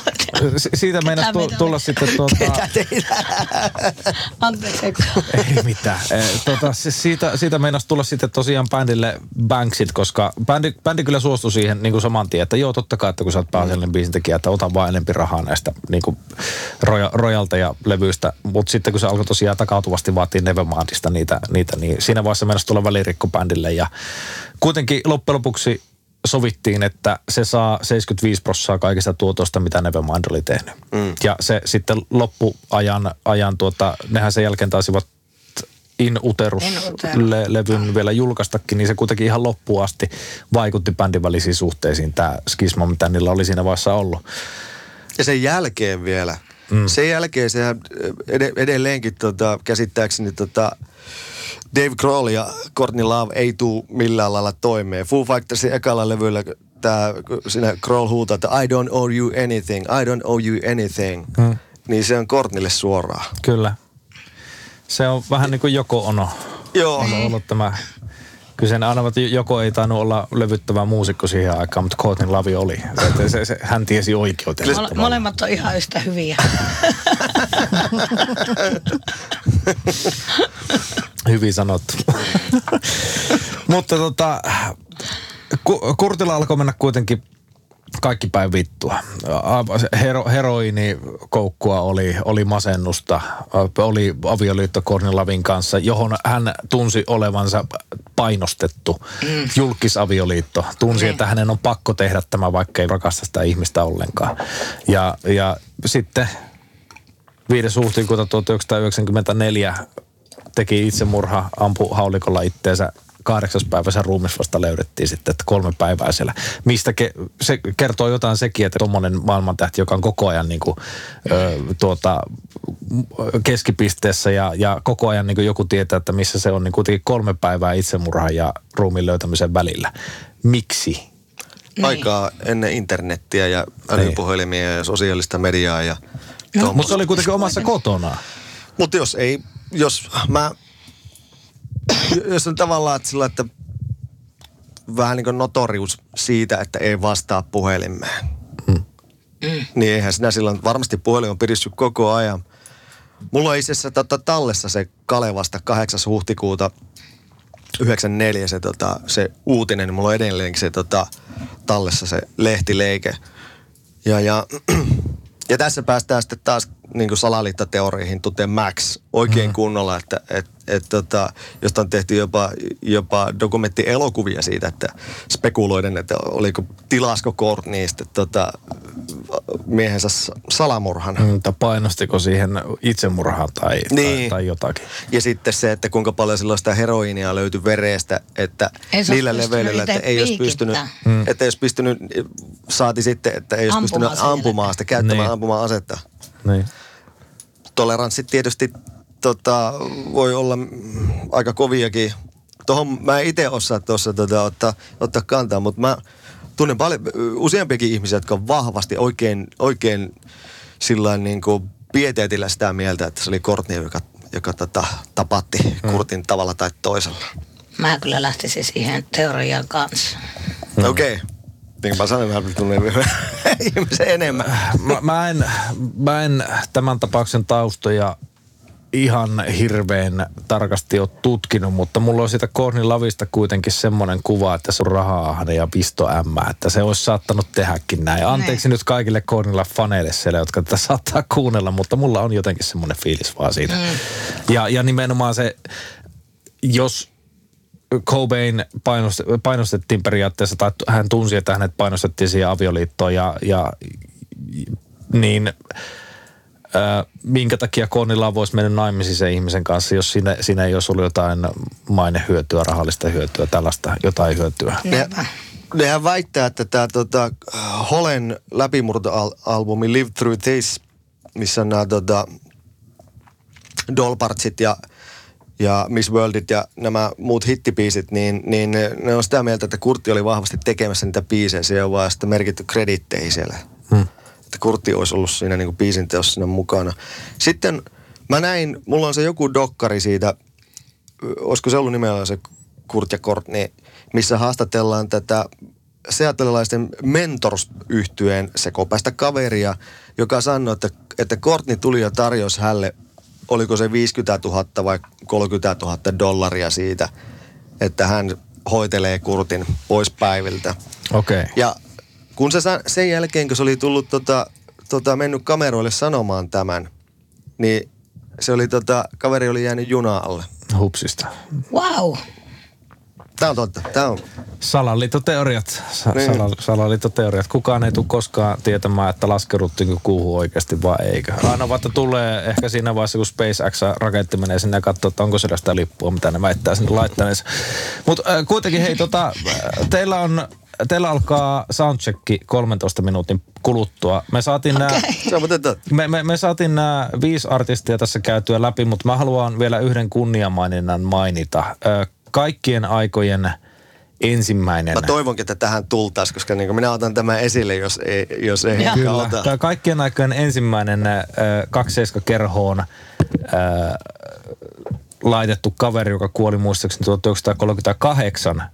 si- siitä meinasi Ketä tulla sitten tuota... Anteeksi. Ei mitään. Eh, Tota, se- siitä, siitä meinasi tulla sitten tosiaan bändille banksit, koska bändi, bändi kyllä suostui siihen niin kuin saman tien, että joo totta kai, että kun sä oot pääasiallinen biisintekijä, että ota vaan enempi rahaa näistä niin kuin roja, rojalteja levyistä. Mutta sitten kun se alkoi tosiaan takautuvasti vaatii Nevermindista niitä, niitä, niin siinä vaiheessa meinasi tulla välirikko bändille ja kuitenkin loppujen lopuksi sovittiin, että se saa 75 prosenttia kaikista tuotosta, mitä Nevermind oli tehnyt. Mm. Ja se sitten loppuajan, ajan tuota, nehän sen jälkeen taisivat In Uterus In Utero. le- levyn vielä julkaistakin, niin se kuitenkin ihan loppuun asti vaikutti bändin välisiin suhteisiin tämä skisma, mitä niillä oli siinä vaiheessa ollut. Ja sen jälkeen vielä. Mm. Sen jälkeen sehän ed- edelleenkin tota, käsittääkseni tota, Dave Grohl ja Courtney Love ei tuu millään lailla toimeen. Foo Fightersin ekalla levyllä tää, kun siinä Grohl huutaa, että I don't owe you anything, I don't owe you anything. Mm. Niin se on Courtneylle suoraan. Kyllä. Se on vähän niin kuin joko ono. Joo. On ollut tämä kyseinen aina, että joko ei tainnut olla levyttävä muusikko siihen aikaan, mutta Courtney Lavi oli. Että se, se, hän tiesi oikeutensa. Mole- molemmat on ihan yhtä hyviä. Hyvin sanottu. Mutta tota, Ku- Kurtilla alkoi mennä kuitenkin kaikki päin vittua. Hero, heroiinikoukkua oli, oli masennusta, oli avioliitto Courtney Lavin kanssa, johon hän tunsi olevansa painostettu. Mm. Julkisavioliitto. Tunsi, Niin. että hänen on pakko tehdä tämä, vaikka ei rakasta sitä ihmistä ollenkaan. Ja, ja sitten 5. huhtikuuta 1994 teki itsemurha, ampui haulikolla itteensä kahdeksas päivä sen ruumis vasta löydettiin sitten, että kolme päivää siellä. Mistä ke, se kertoo jotain sekin, että tuommoinen maailmantähti, joka on koko ajan niin kuin, ö, tuota, keskipisteessä ja, ja koko ajan niin kuin joku tietää, että missä se on, niin kuitenkin kolme päivää itsemurhan ja ruumiin löytämisen välillä. Miksi? aikaa ennen internettiä ja älypuhelimia ja sosiaalista mediaa ja No, Mutta se oli kuitenkin omassa kotona. Mutta jos ei, jos mä, jos on tavallaan että sillä, että vähän niin kuin notorius siitä, että ei vastaa puhelimeen. Mm. Niin eihän sinä silloin, varmasti puhelin on pirissyt koko ajan. Mulla on itse asiassa tota, tallessa se Kalevasta 8. huhtikuuta 94 se, tota, se uutinen, niin mulla on edelleenkin se tota, tallessa se lehtileike. Ja, ja, ja tässä päästään sitten taas niin kuin salaliittoteorioihin, kuten Max, oikein mm. kunnolla, että et, et, tota, josta on tehty jopa, jopa dokumenttielokuvia siitä, että spekuloiden, että oliko tilasko Courtneystä tota, miehensä salamurhan. Mm, Tai painostiko siihen itsemurhaan tai, tai, Niin. tai jotakin. Ja sitten se, että kuinka paljon silloin sitä heroinia löytyi verestä, että niillä leveleillä, että ei olisi pystynyt, mm. että ei olisi pystynyt, saati sitten, että ei olisi Ampumaan pystynyt ampumaan sitä, käyttämään Niin. ampumaan asetta. Niin. Toleranssi tietysti tota, voi olla aika koviakin. Tuohon mä en itse osaa tuossa tota, ottaa, ottaa kantaa, mutta mä tunnen paljon, useampiakin ihmisiä, jotka on vahvasti oikein, oikein sillä niin kuin pieteetillä sitä mieltä, että se oli Courtney, joka, joka tota, tapatti Mm. Kurtin tavalla tai toisella. Mä kyllä lähtisin siihen teoriaan kanssa. Mm. Okei. Okay. Niin kuin mä sanoin, mä tunnen ihmisen enemmän. Mä, mä, en, mä en tämän tapauksen taustoja ihan hirveän tarkasti ole tutkinut, mutta mulla on siitä Kornin lavista kuitenkin semmoinen kuva, että se on rahaa ja pisto ämmä, että se olisi saattanut tehdäkin näin. Anteeksi nyt kaikille Kornilla faneille siellä, jotka tätä saattaa kuunnella, mutta mulla on jotenkin semmoinen fiilis vaan siitä. Mm. Ja, ja nimenomaan se, jos Cobain painost, painostettiin periaatteessa, tai hän tunsi, että hänet painostettiin siihen avioliittoon ja, ja niin ää, minkä takia Konilla voisi mennä naimisiin sen ihmisen kanssa, jos siinä, siinä ei olisi ollut jotain mainehyötyä, rahallista hyötyä, tällaista jotain hyötyä. Niinpä. Nehän väittää, että tämä tota, Holen läpimurtoalbumi Live Through This, missä nämä tota, Dolpartsit ja, ja Miss Worldit ja nämä muut hittipiisit, niin, niin ne, ne on sitä mieltä, että Kurtti oli vahvasti tekemässä niitä biisejä. Se on vaan sitten merkitty kreditteihin siellä. Hmm. Että Kurtti olisi ollut siinä niin biisin teossa siinä mukana. Sitten mä näin, mulla on se joku dokkari siitä, olisiko se ollut nimellä se Kurt ja Courtney, missä haastatellaan tätä seattleilaisten mentors yhtyeen sekopäistä kaveria, joka sanoi, että, että Courtney tuli ja tarjosi hänelle, oliko se 50 000 vai 30 000 dollaria siitä, että hän hoitelee Kurtin pois päiviltä. Okei. Okay. Ja kun se sa- sen jälkeen, kun se oli tullut tota, tota, mennyt kameroille sanomaan tämän, niin se oli tota, kaveri oli jäänyt juna alle. Hupsista. Wow. Tämä on totta. Tämä on. Salaliittoteoriat. Sa- Niin. sala- salaliittoteoriat. Kukaan ei tule koskaan tietämään, että laskeuduttiinko kuuhun oikeasti vai eikö. Aina vasta tulee ehkä siinä vaiheessa, kun SpaceX-raketti menee sinne ja katsoo, että onko siellä sitä lippua, mitä ne väittää sinne laittaneensa. Mutta äh, kuitenkin hei, tota, äh, teillä on Teillä alkaa soundcheck 13 minuutin kuluttua. Me saatiin okay. nämä me, me, me saatiin nämä viisi artistia tässä käytyä läpi, mutta mä haluan vielä yhden kunniamaininnan mainita. Ö, kaikkien aikojen ensimmäinen. Mä toivonkin, että tähän tultaisiin, koska niin minä otan tämän esille, jos ei, jos ei Kyllä. ota. Tämä kaikkien aikojen ensimmäinen äh, 27-kerhoon äh, laitettu kaveri, joka kuoli muistaakseni 1938. Äh,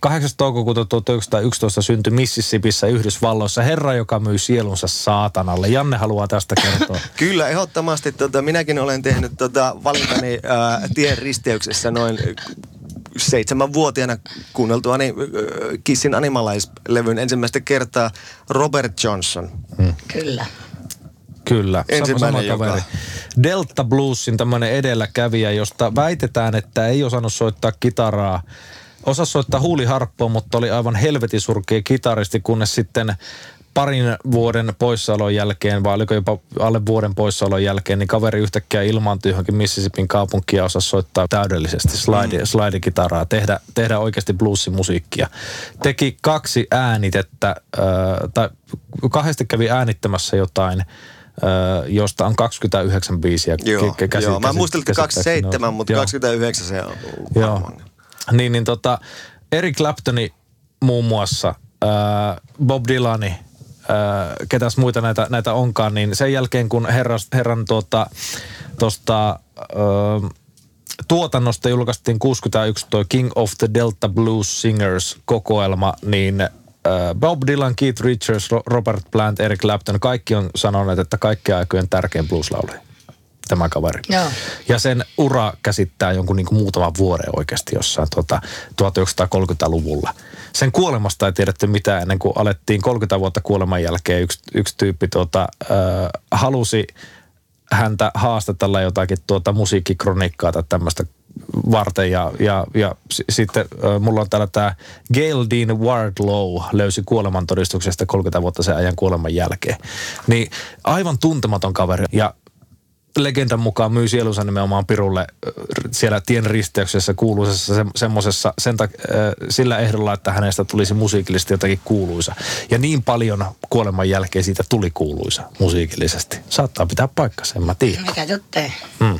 8. toukokuuta 1911 syntyi Mississippissä Yhdysvalloissa herra, joka myi sielunsa saatanalle. Janne haluaa tästä kertoa. Kyllä, ehdottomasti. Tota, minäkin olen tehnyt tota, valintani ää, tien risteyksessä noin seitsemänvuotiaana kuunneltuani ää, Kissin Animalize-levyn ensimmäistä kertaa Robert Johnson. Kyllä. Kyllä, Ensimmäinen, sama, kaveri. Delta Bluesin tämmöinen edelläkävijä, josta väitetään, että ei osannut soittaa kitaraa. Osasi soittaa huuliharppoa, mutta oli aivan helvetin surkea kitaristi, kunnes sitten parin vuoden poissaolon jälkeen, vai oliko jopa alle vuoden poissaolon jälkeen, niin kaveri yhtäkkiä ilmaantui johonkin Mississippin kaupunkiin ja osasi soittaa täydellisesti slide, mm. slide-kitaraa, tehdä, tehdä oikeasti bluesimusiikkia. Teki kaksi äänitettä, äh, tai kahdesti kävi äänittämässä jotain, äh, josta on 29 biisiä. Joo, kä- käsi- joo. Mä muistelin, että käsittääkseni 27, on. mutta Joo. 29 se on Joo. Niin, niin tota, Eric Claptoni muun muassa äh, Bob Dylani, ketäs muita näitä, näitä onkaan, niin sen jälkeen kun herras, herran tuota, tosta, äh, tuotannosta julkaistiin 61 toi King of the Delta Blues Singers kokoelma, niin Bob Dylan, Keith Richards, Ro- Robert Plant, Eric Clapton, kaikki on sanoneet, että kaikkien aikojen tärkein blueslaulaja tämä kaveri. Joo. Ja sen ura käsittää jonkun niin kuin muutaman vuoden oikeasti jossain tuota, 1930-luvulla. Sen kuolemasta ei tiedetty mitään ennen kuin alettiin 30 vuotta kuoleman jälkeen yksi, yksi tyyppi tuota, äh, halusi häntä haastatella jotakin tuota musiikkikronikkaa tai tämmöistä varten ja, ja, ja s- sitten äh, mulla on täällä tämä Gail Dean Wardlow löysi kuolemantodistuksesta 30 vuotta sen ajan kuoleman jälkeen. Niin aivan tuntematon kaveri ja legendan mukaan myy sielunsa nimenomaan Pirulle siellä tien risteyksessä kuuluisessa se, semmosessa sen tak, ö, sillä ehdolla, että hänestä tulisi musiikillisesti jotakin kuuluisa. Ja niin paljon kuoleman jälkeen siitä tuli kuuluisa musiikillisesti. Saattaa pitää paikkansa, en mä tiedä. Mikä juttee? Mm.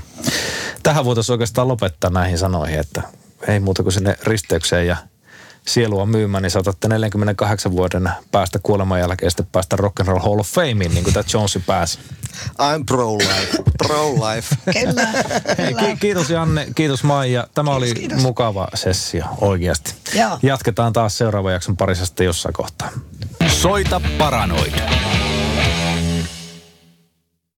Tähän voitaisiin oikeastaan lopettaa näihin sanoihin, että ei muuta kuin sinne risteykseen ja sielua myymään, niin saatatte 48 vuoden päästä kuoleman jälkeen sitten päästä Rock and Roll Hall of Fameen, niin kuin tämä Jonesi pääsi. I'm pro-life. Pro-life. Kyllä. Hei, kyllä. ki- kiitos Janne, kiitos Maija. Tämä Kiitos, oli kiitos. mukava sessio oikeasti. Joo. Jatketaan taas seuraavan jakson parissa sitten jossain kohtaa. Soita Paranoid.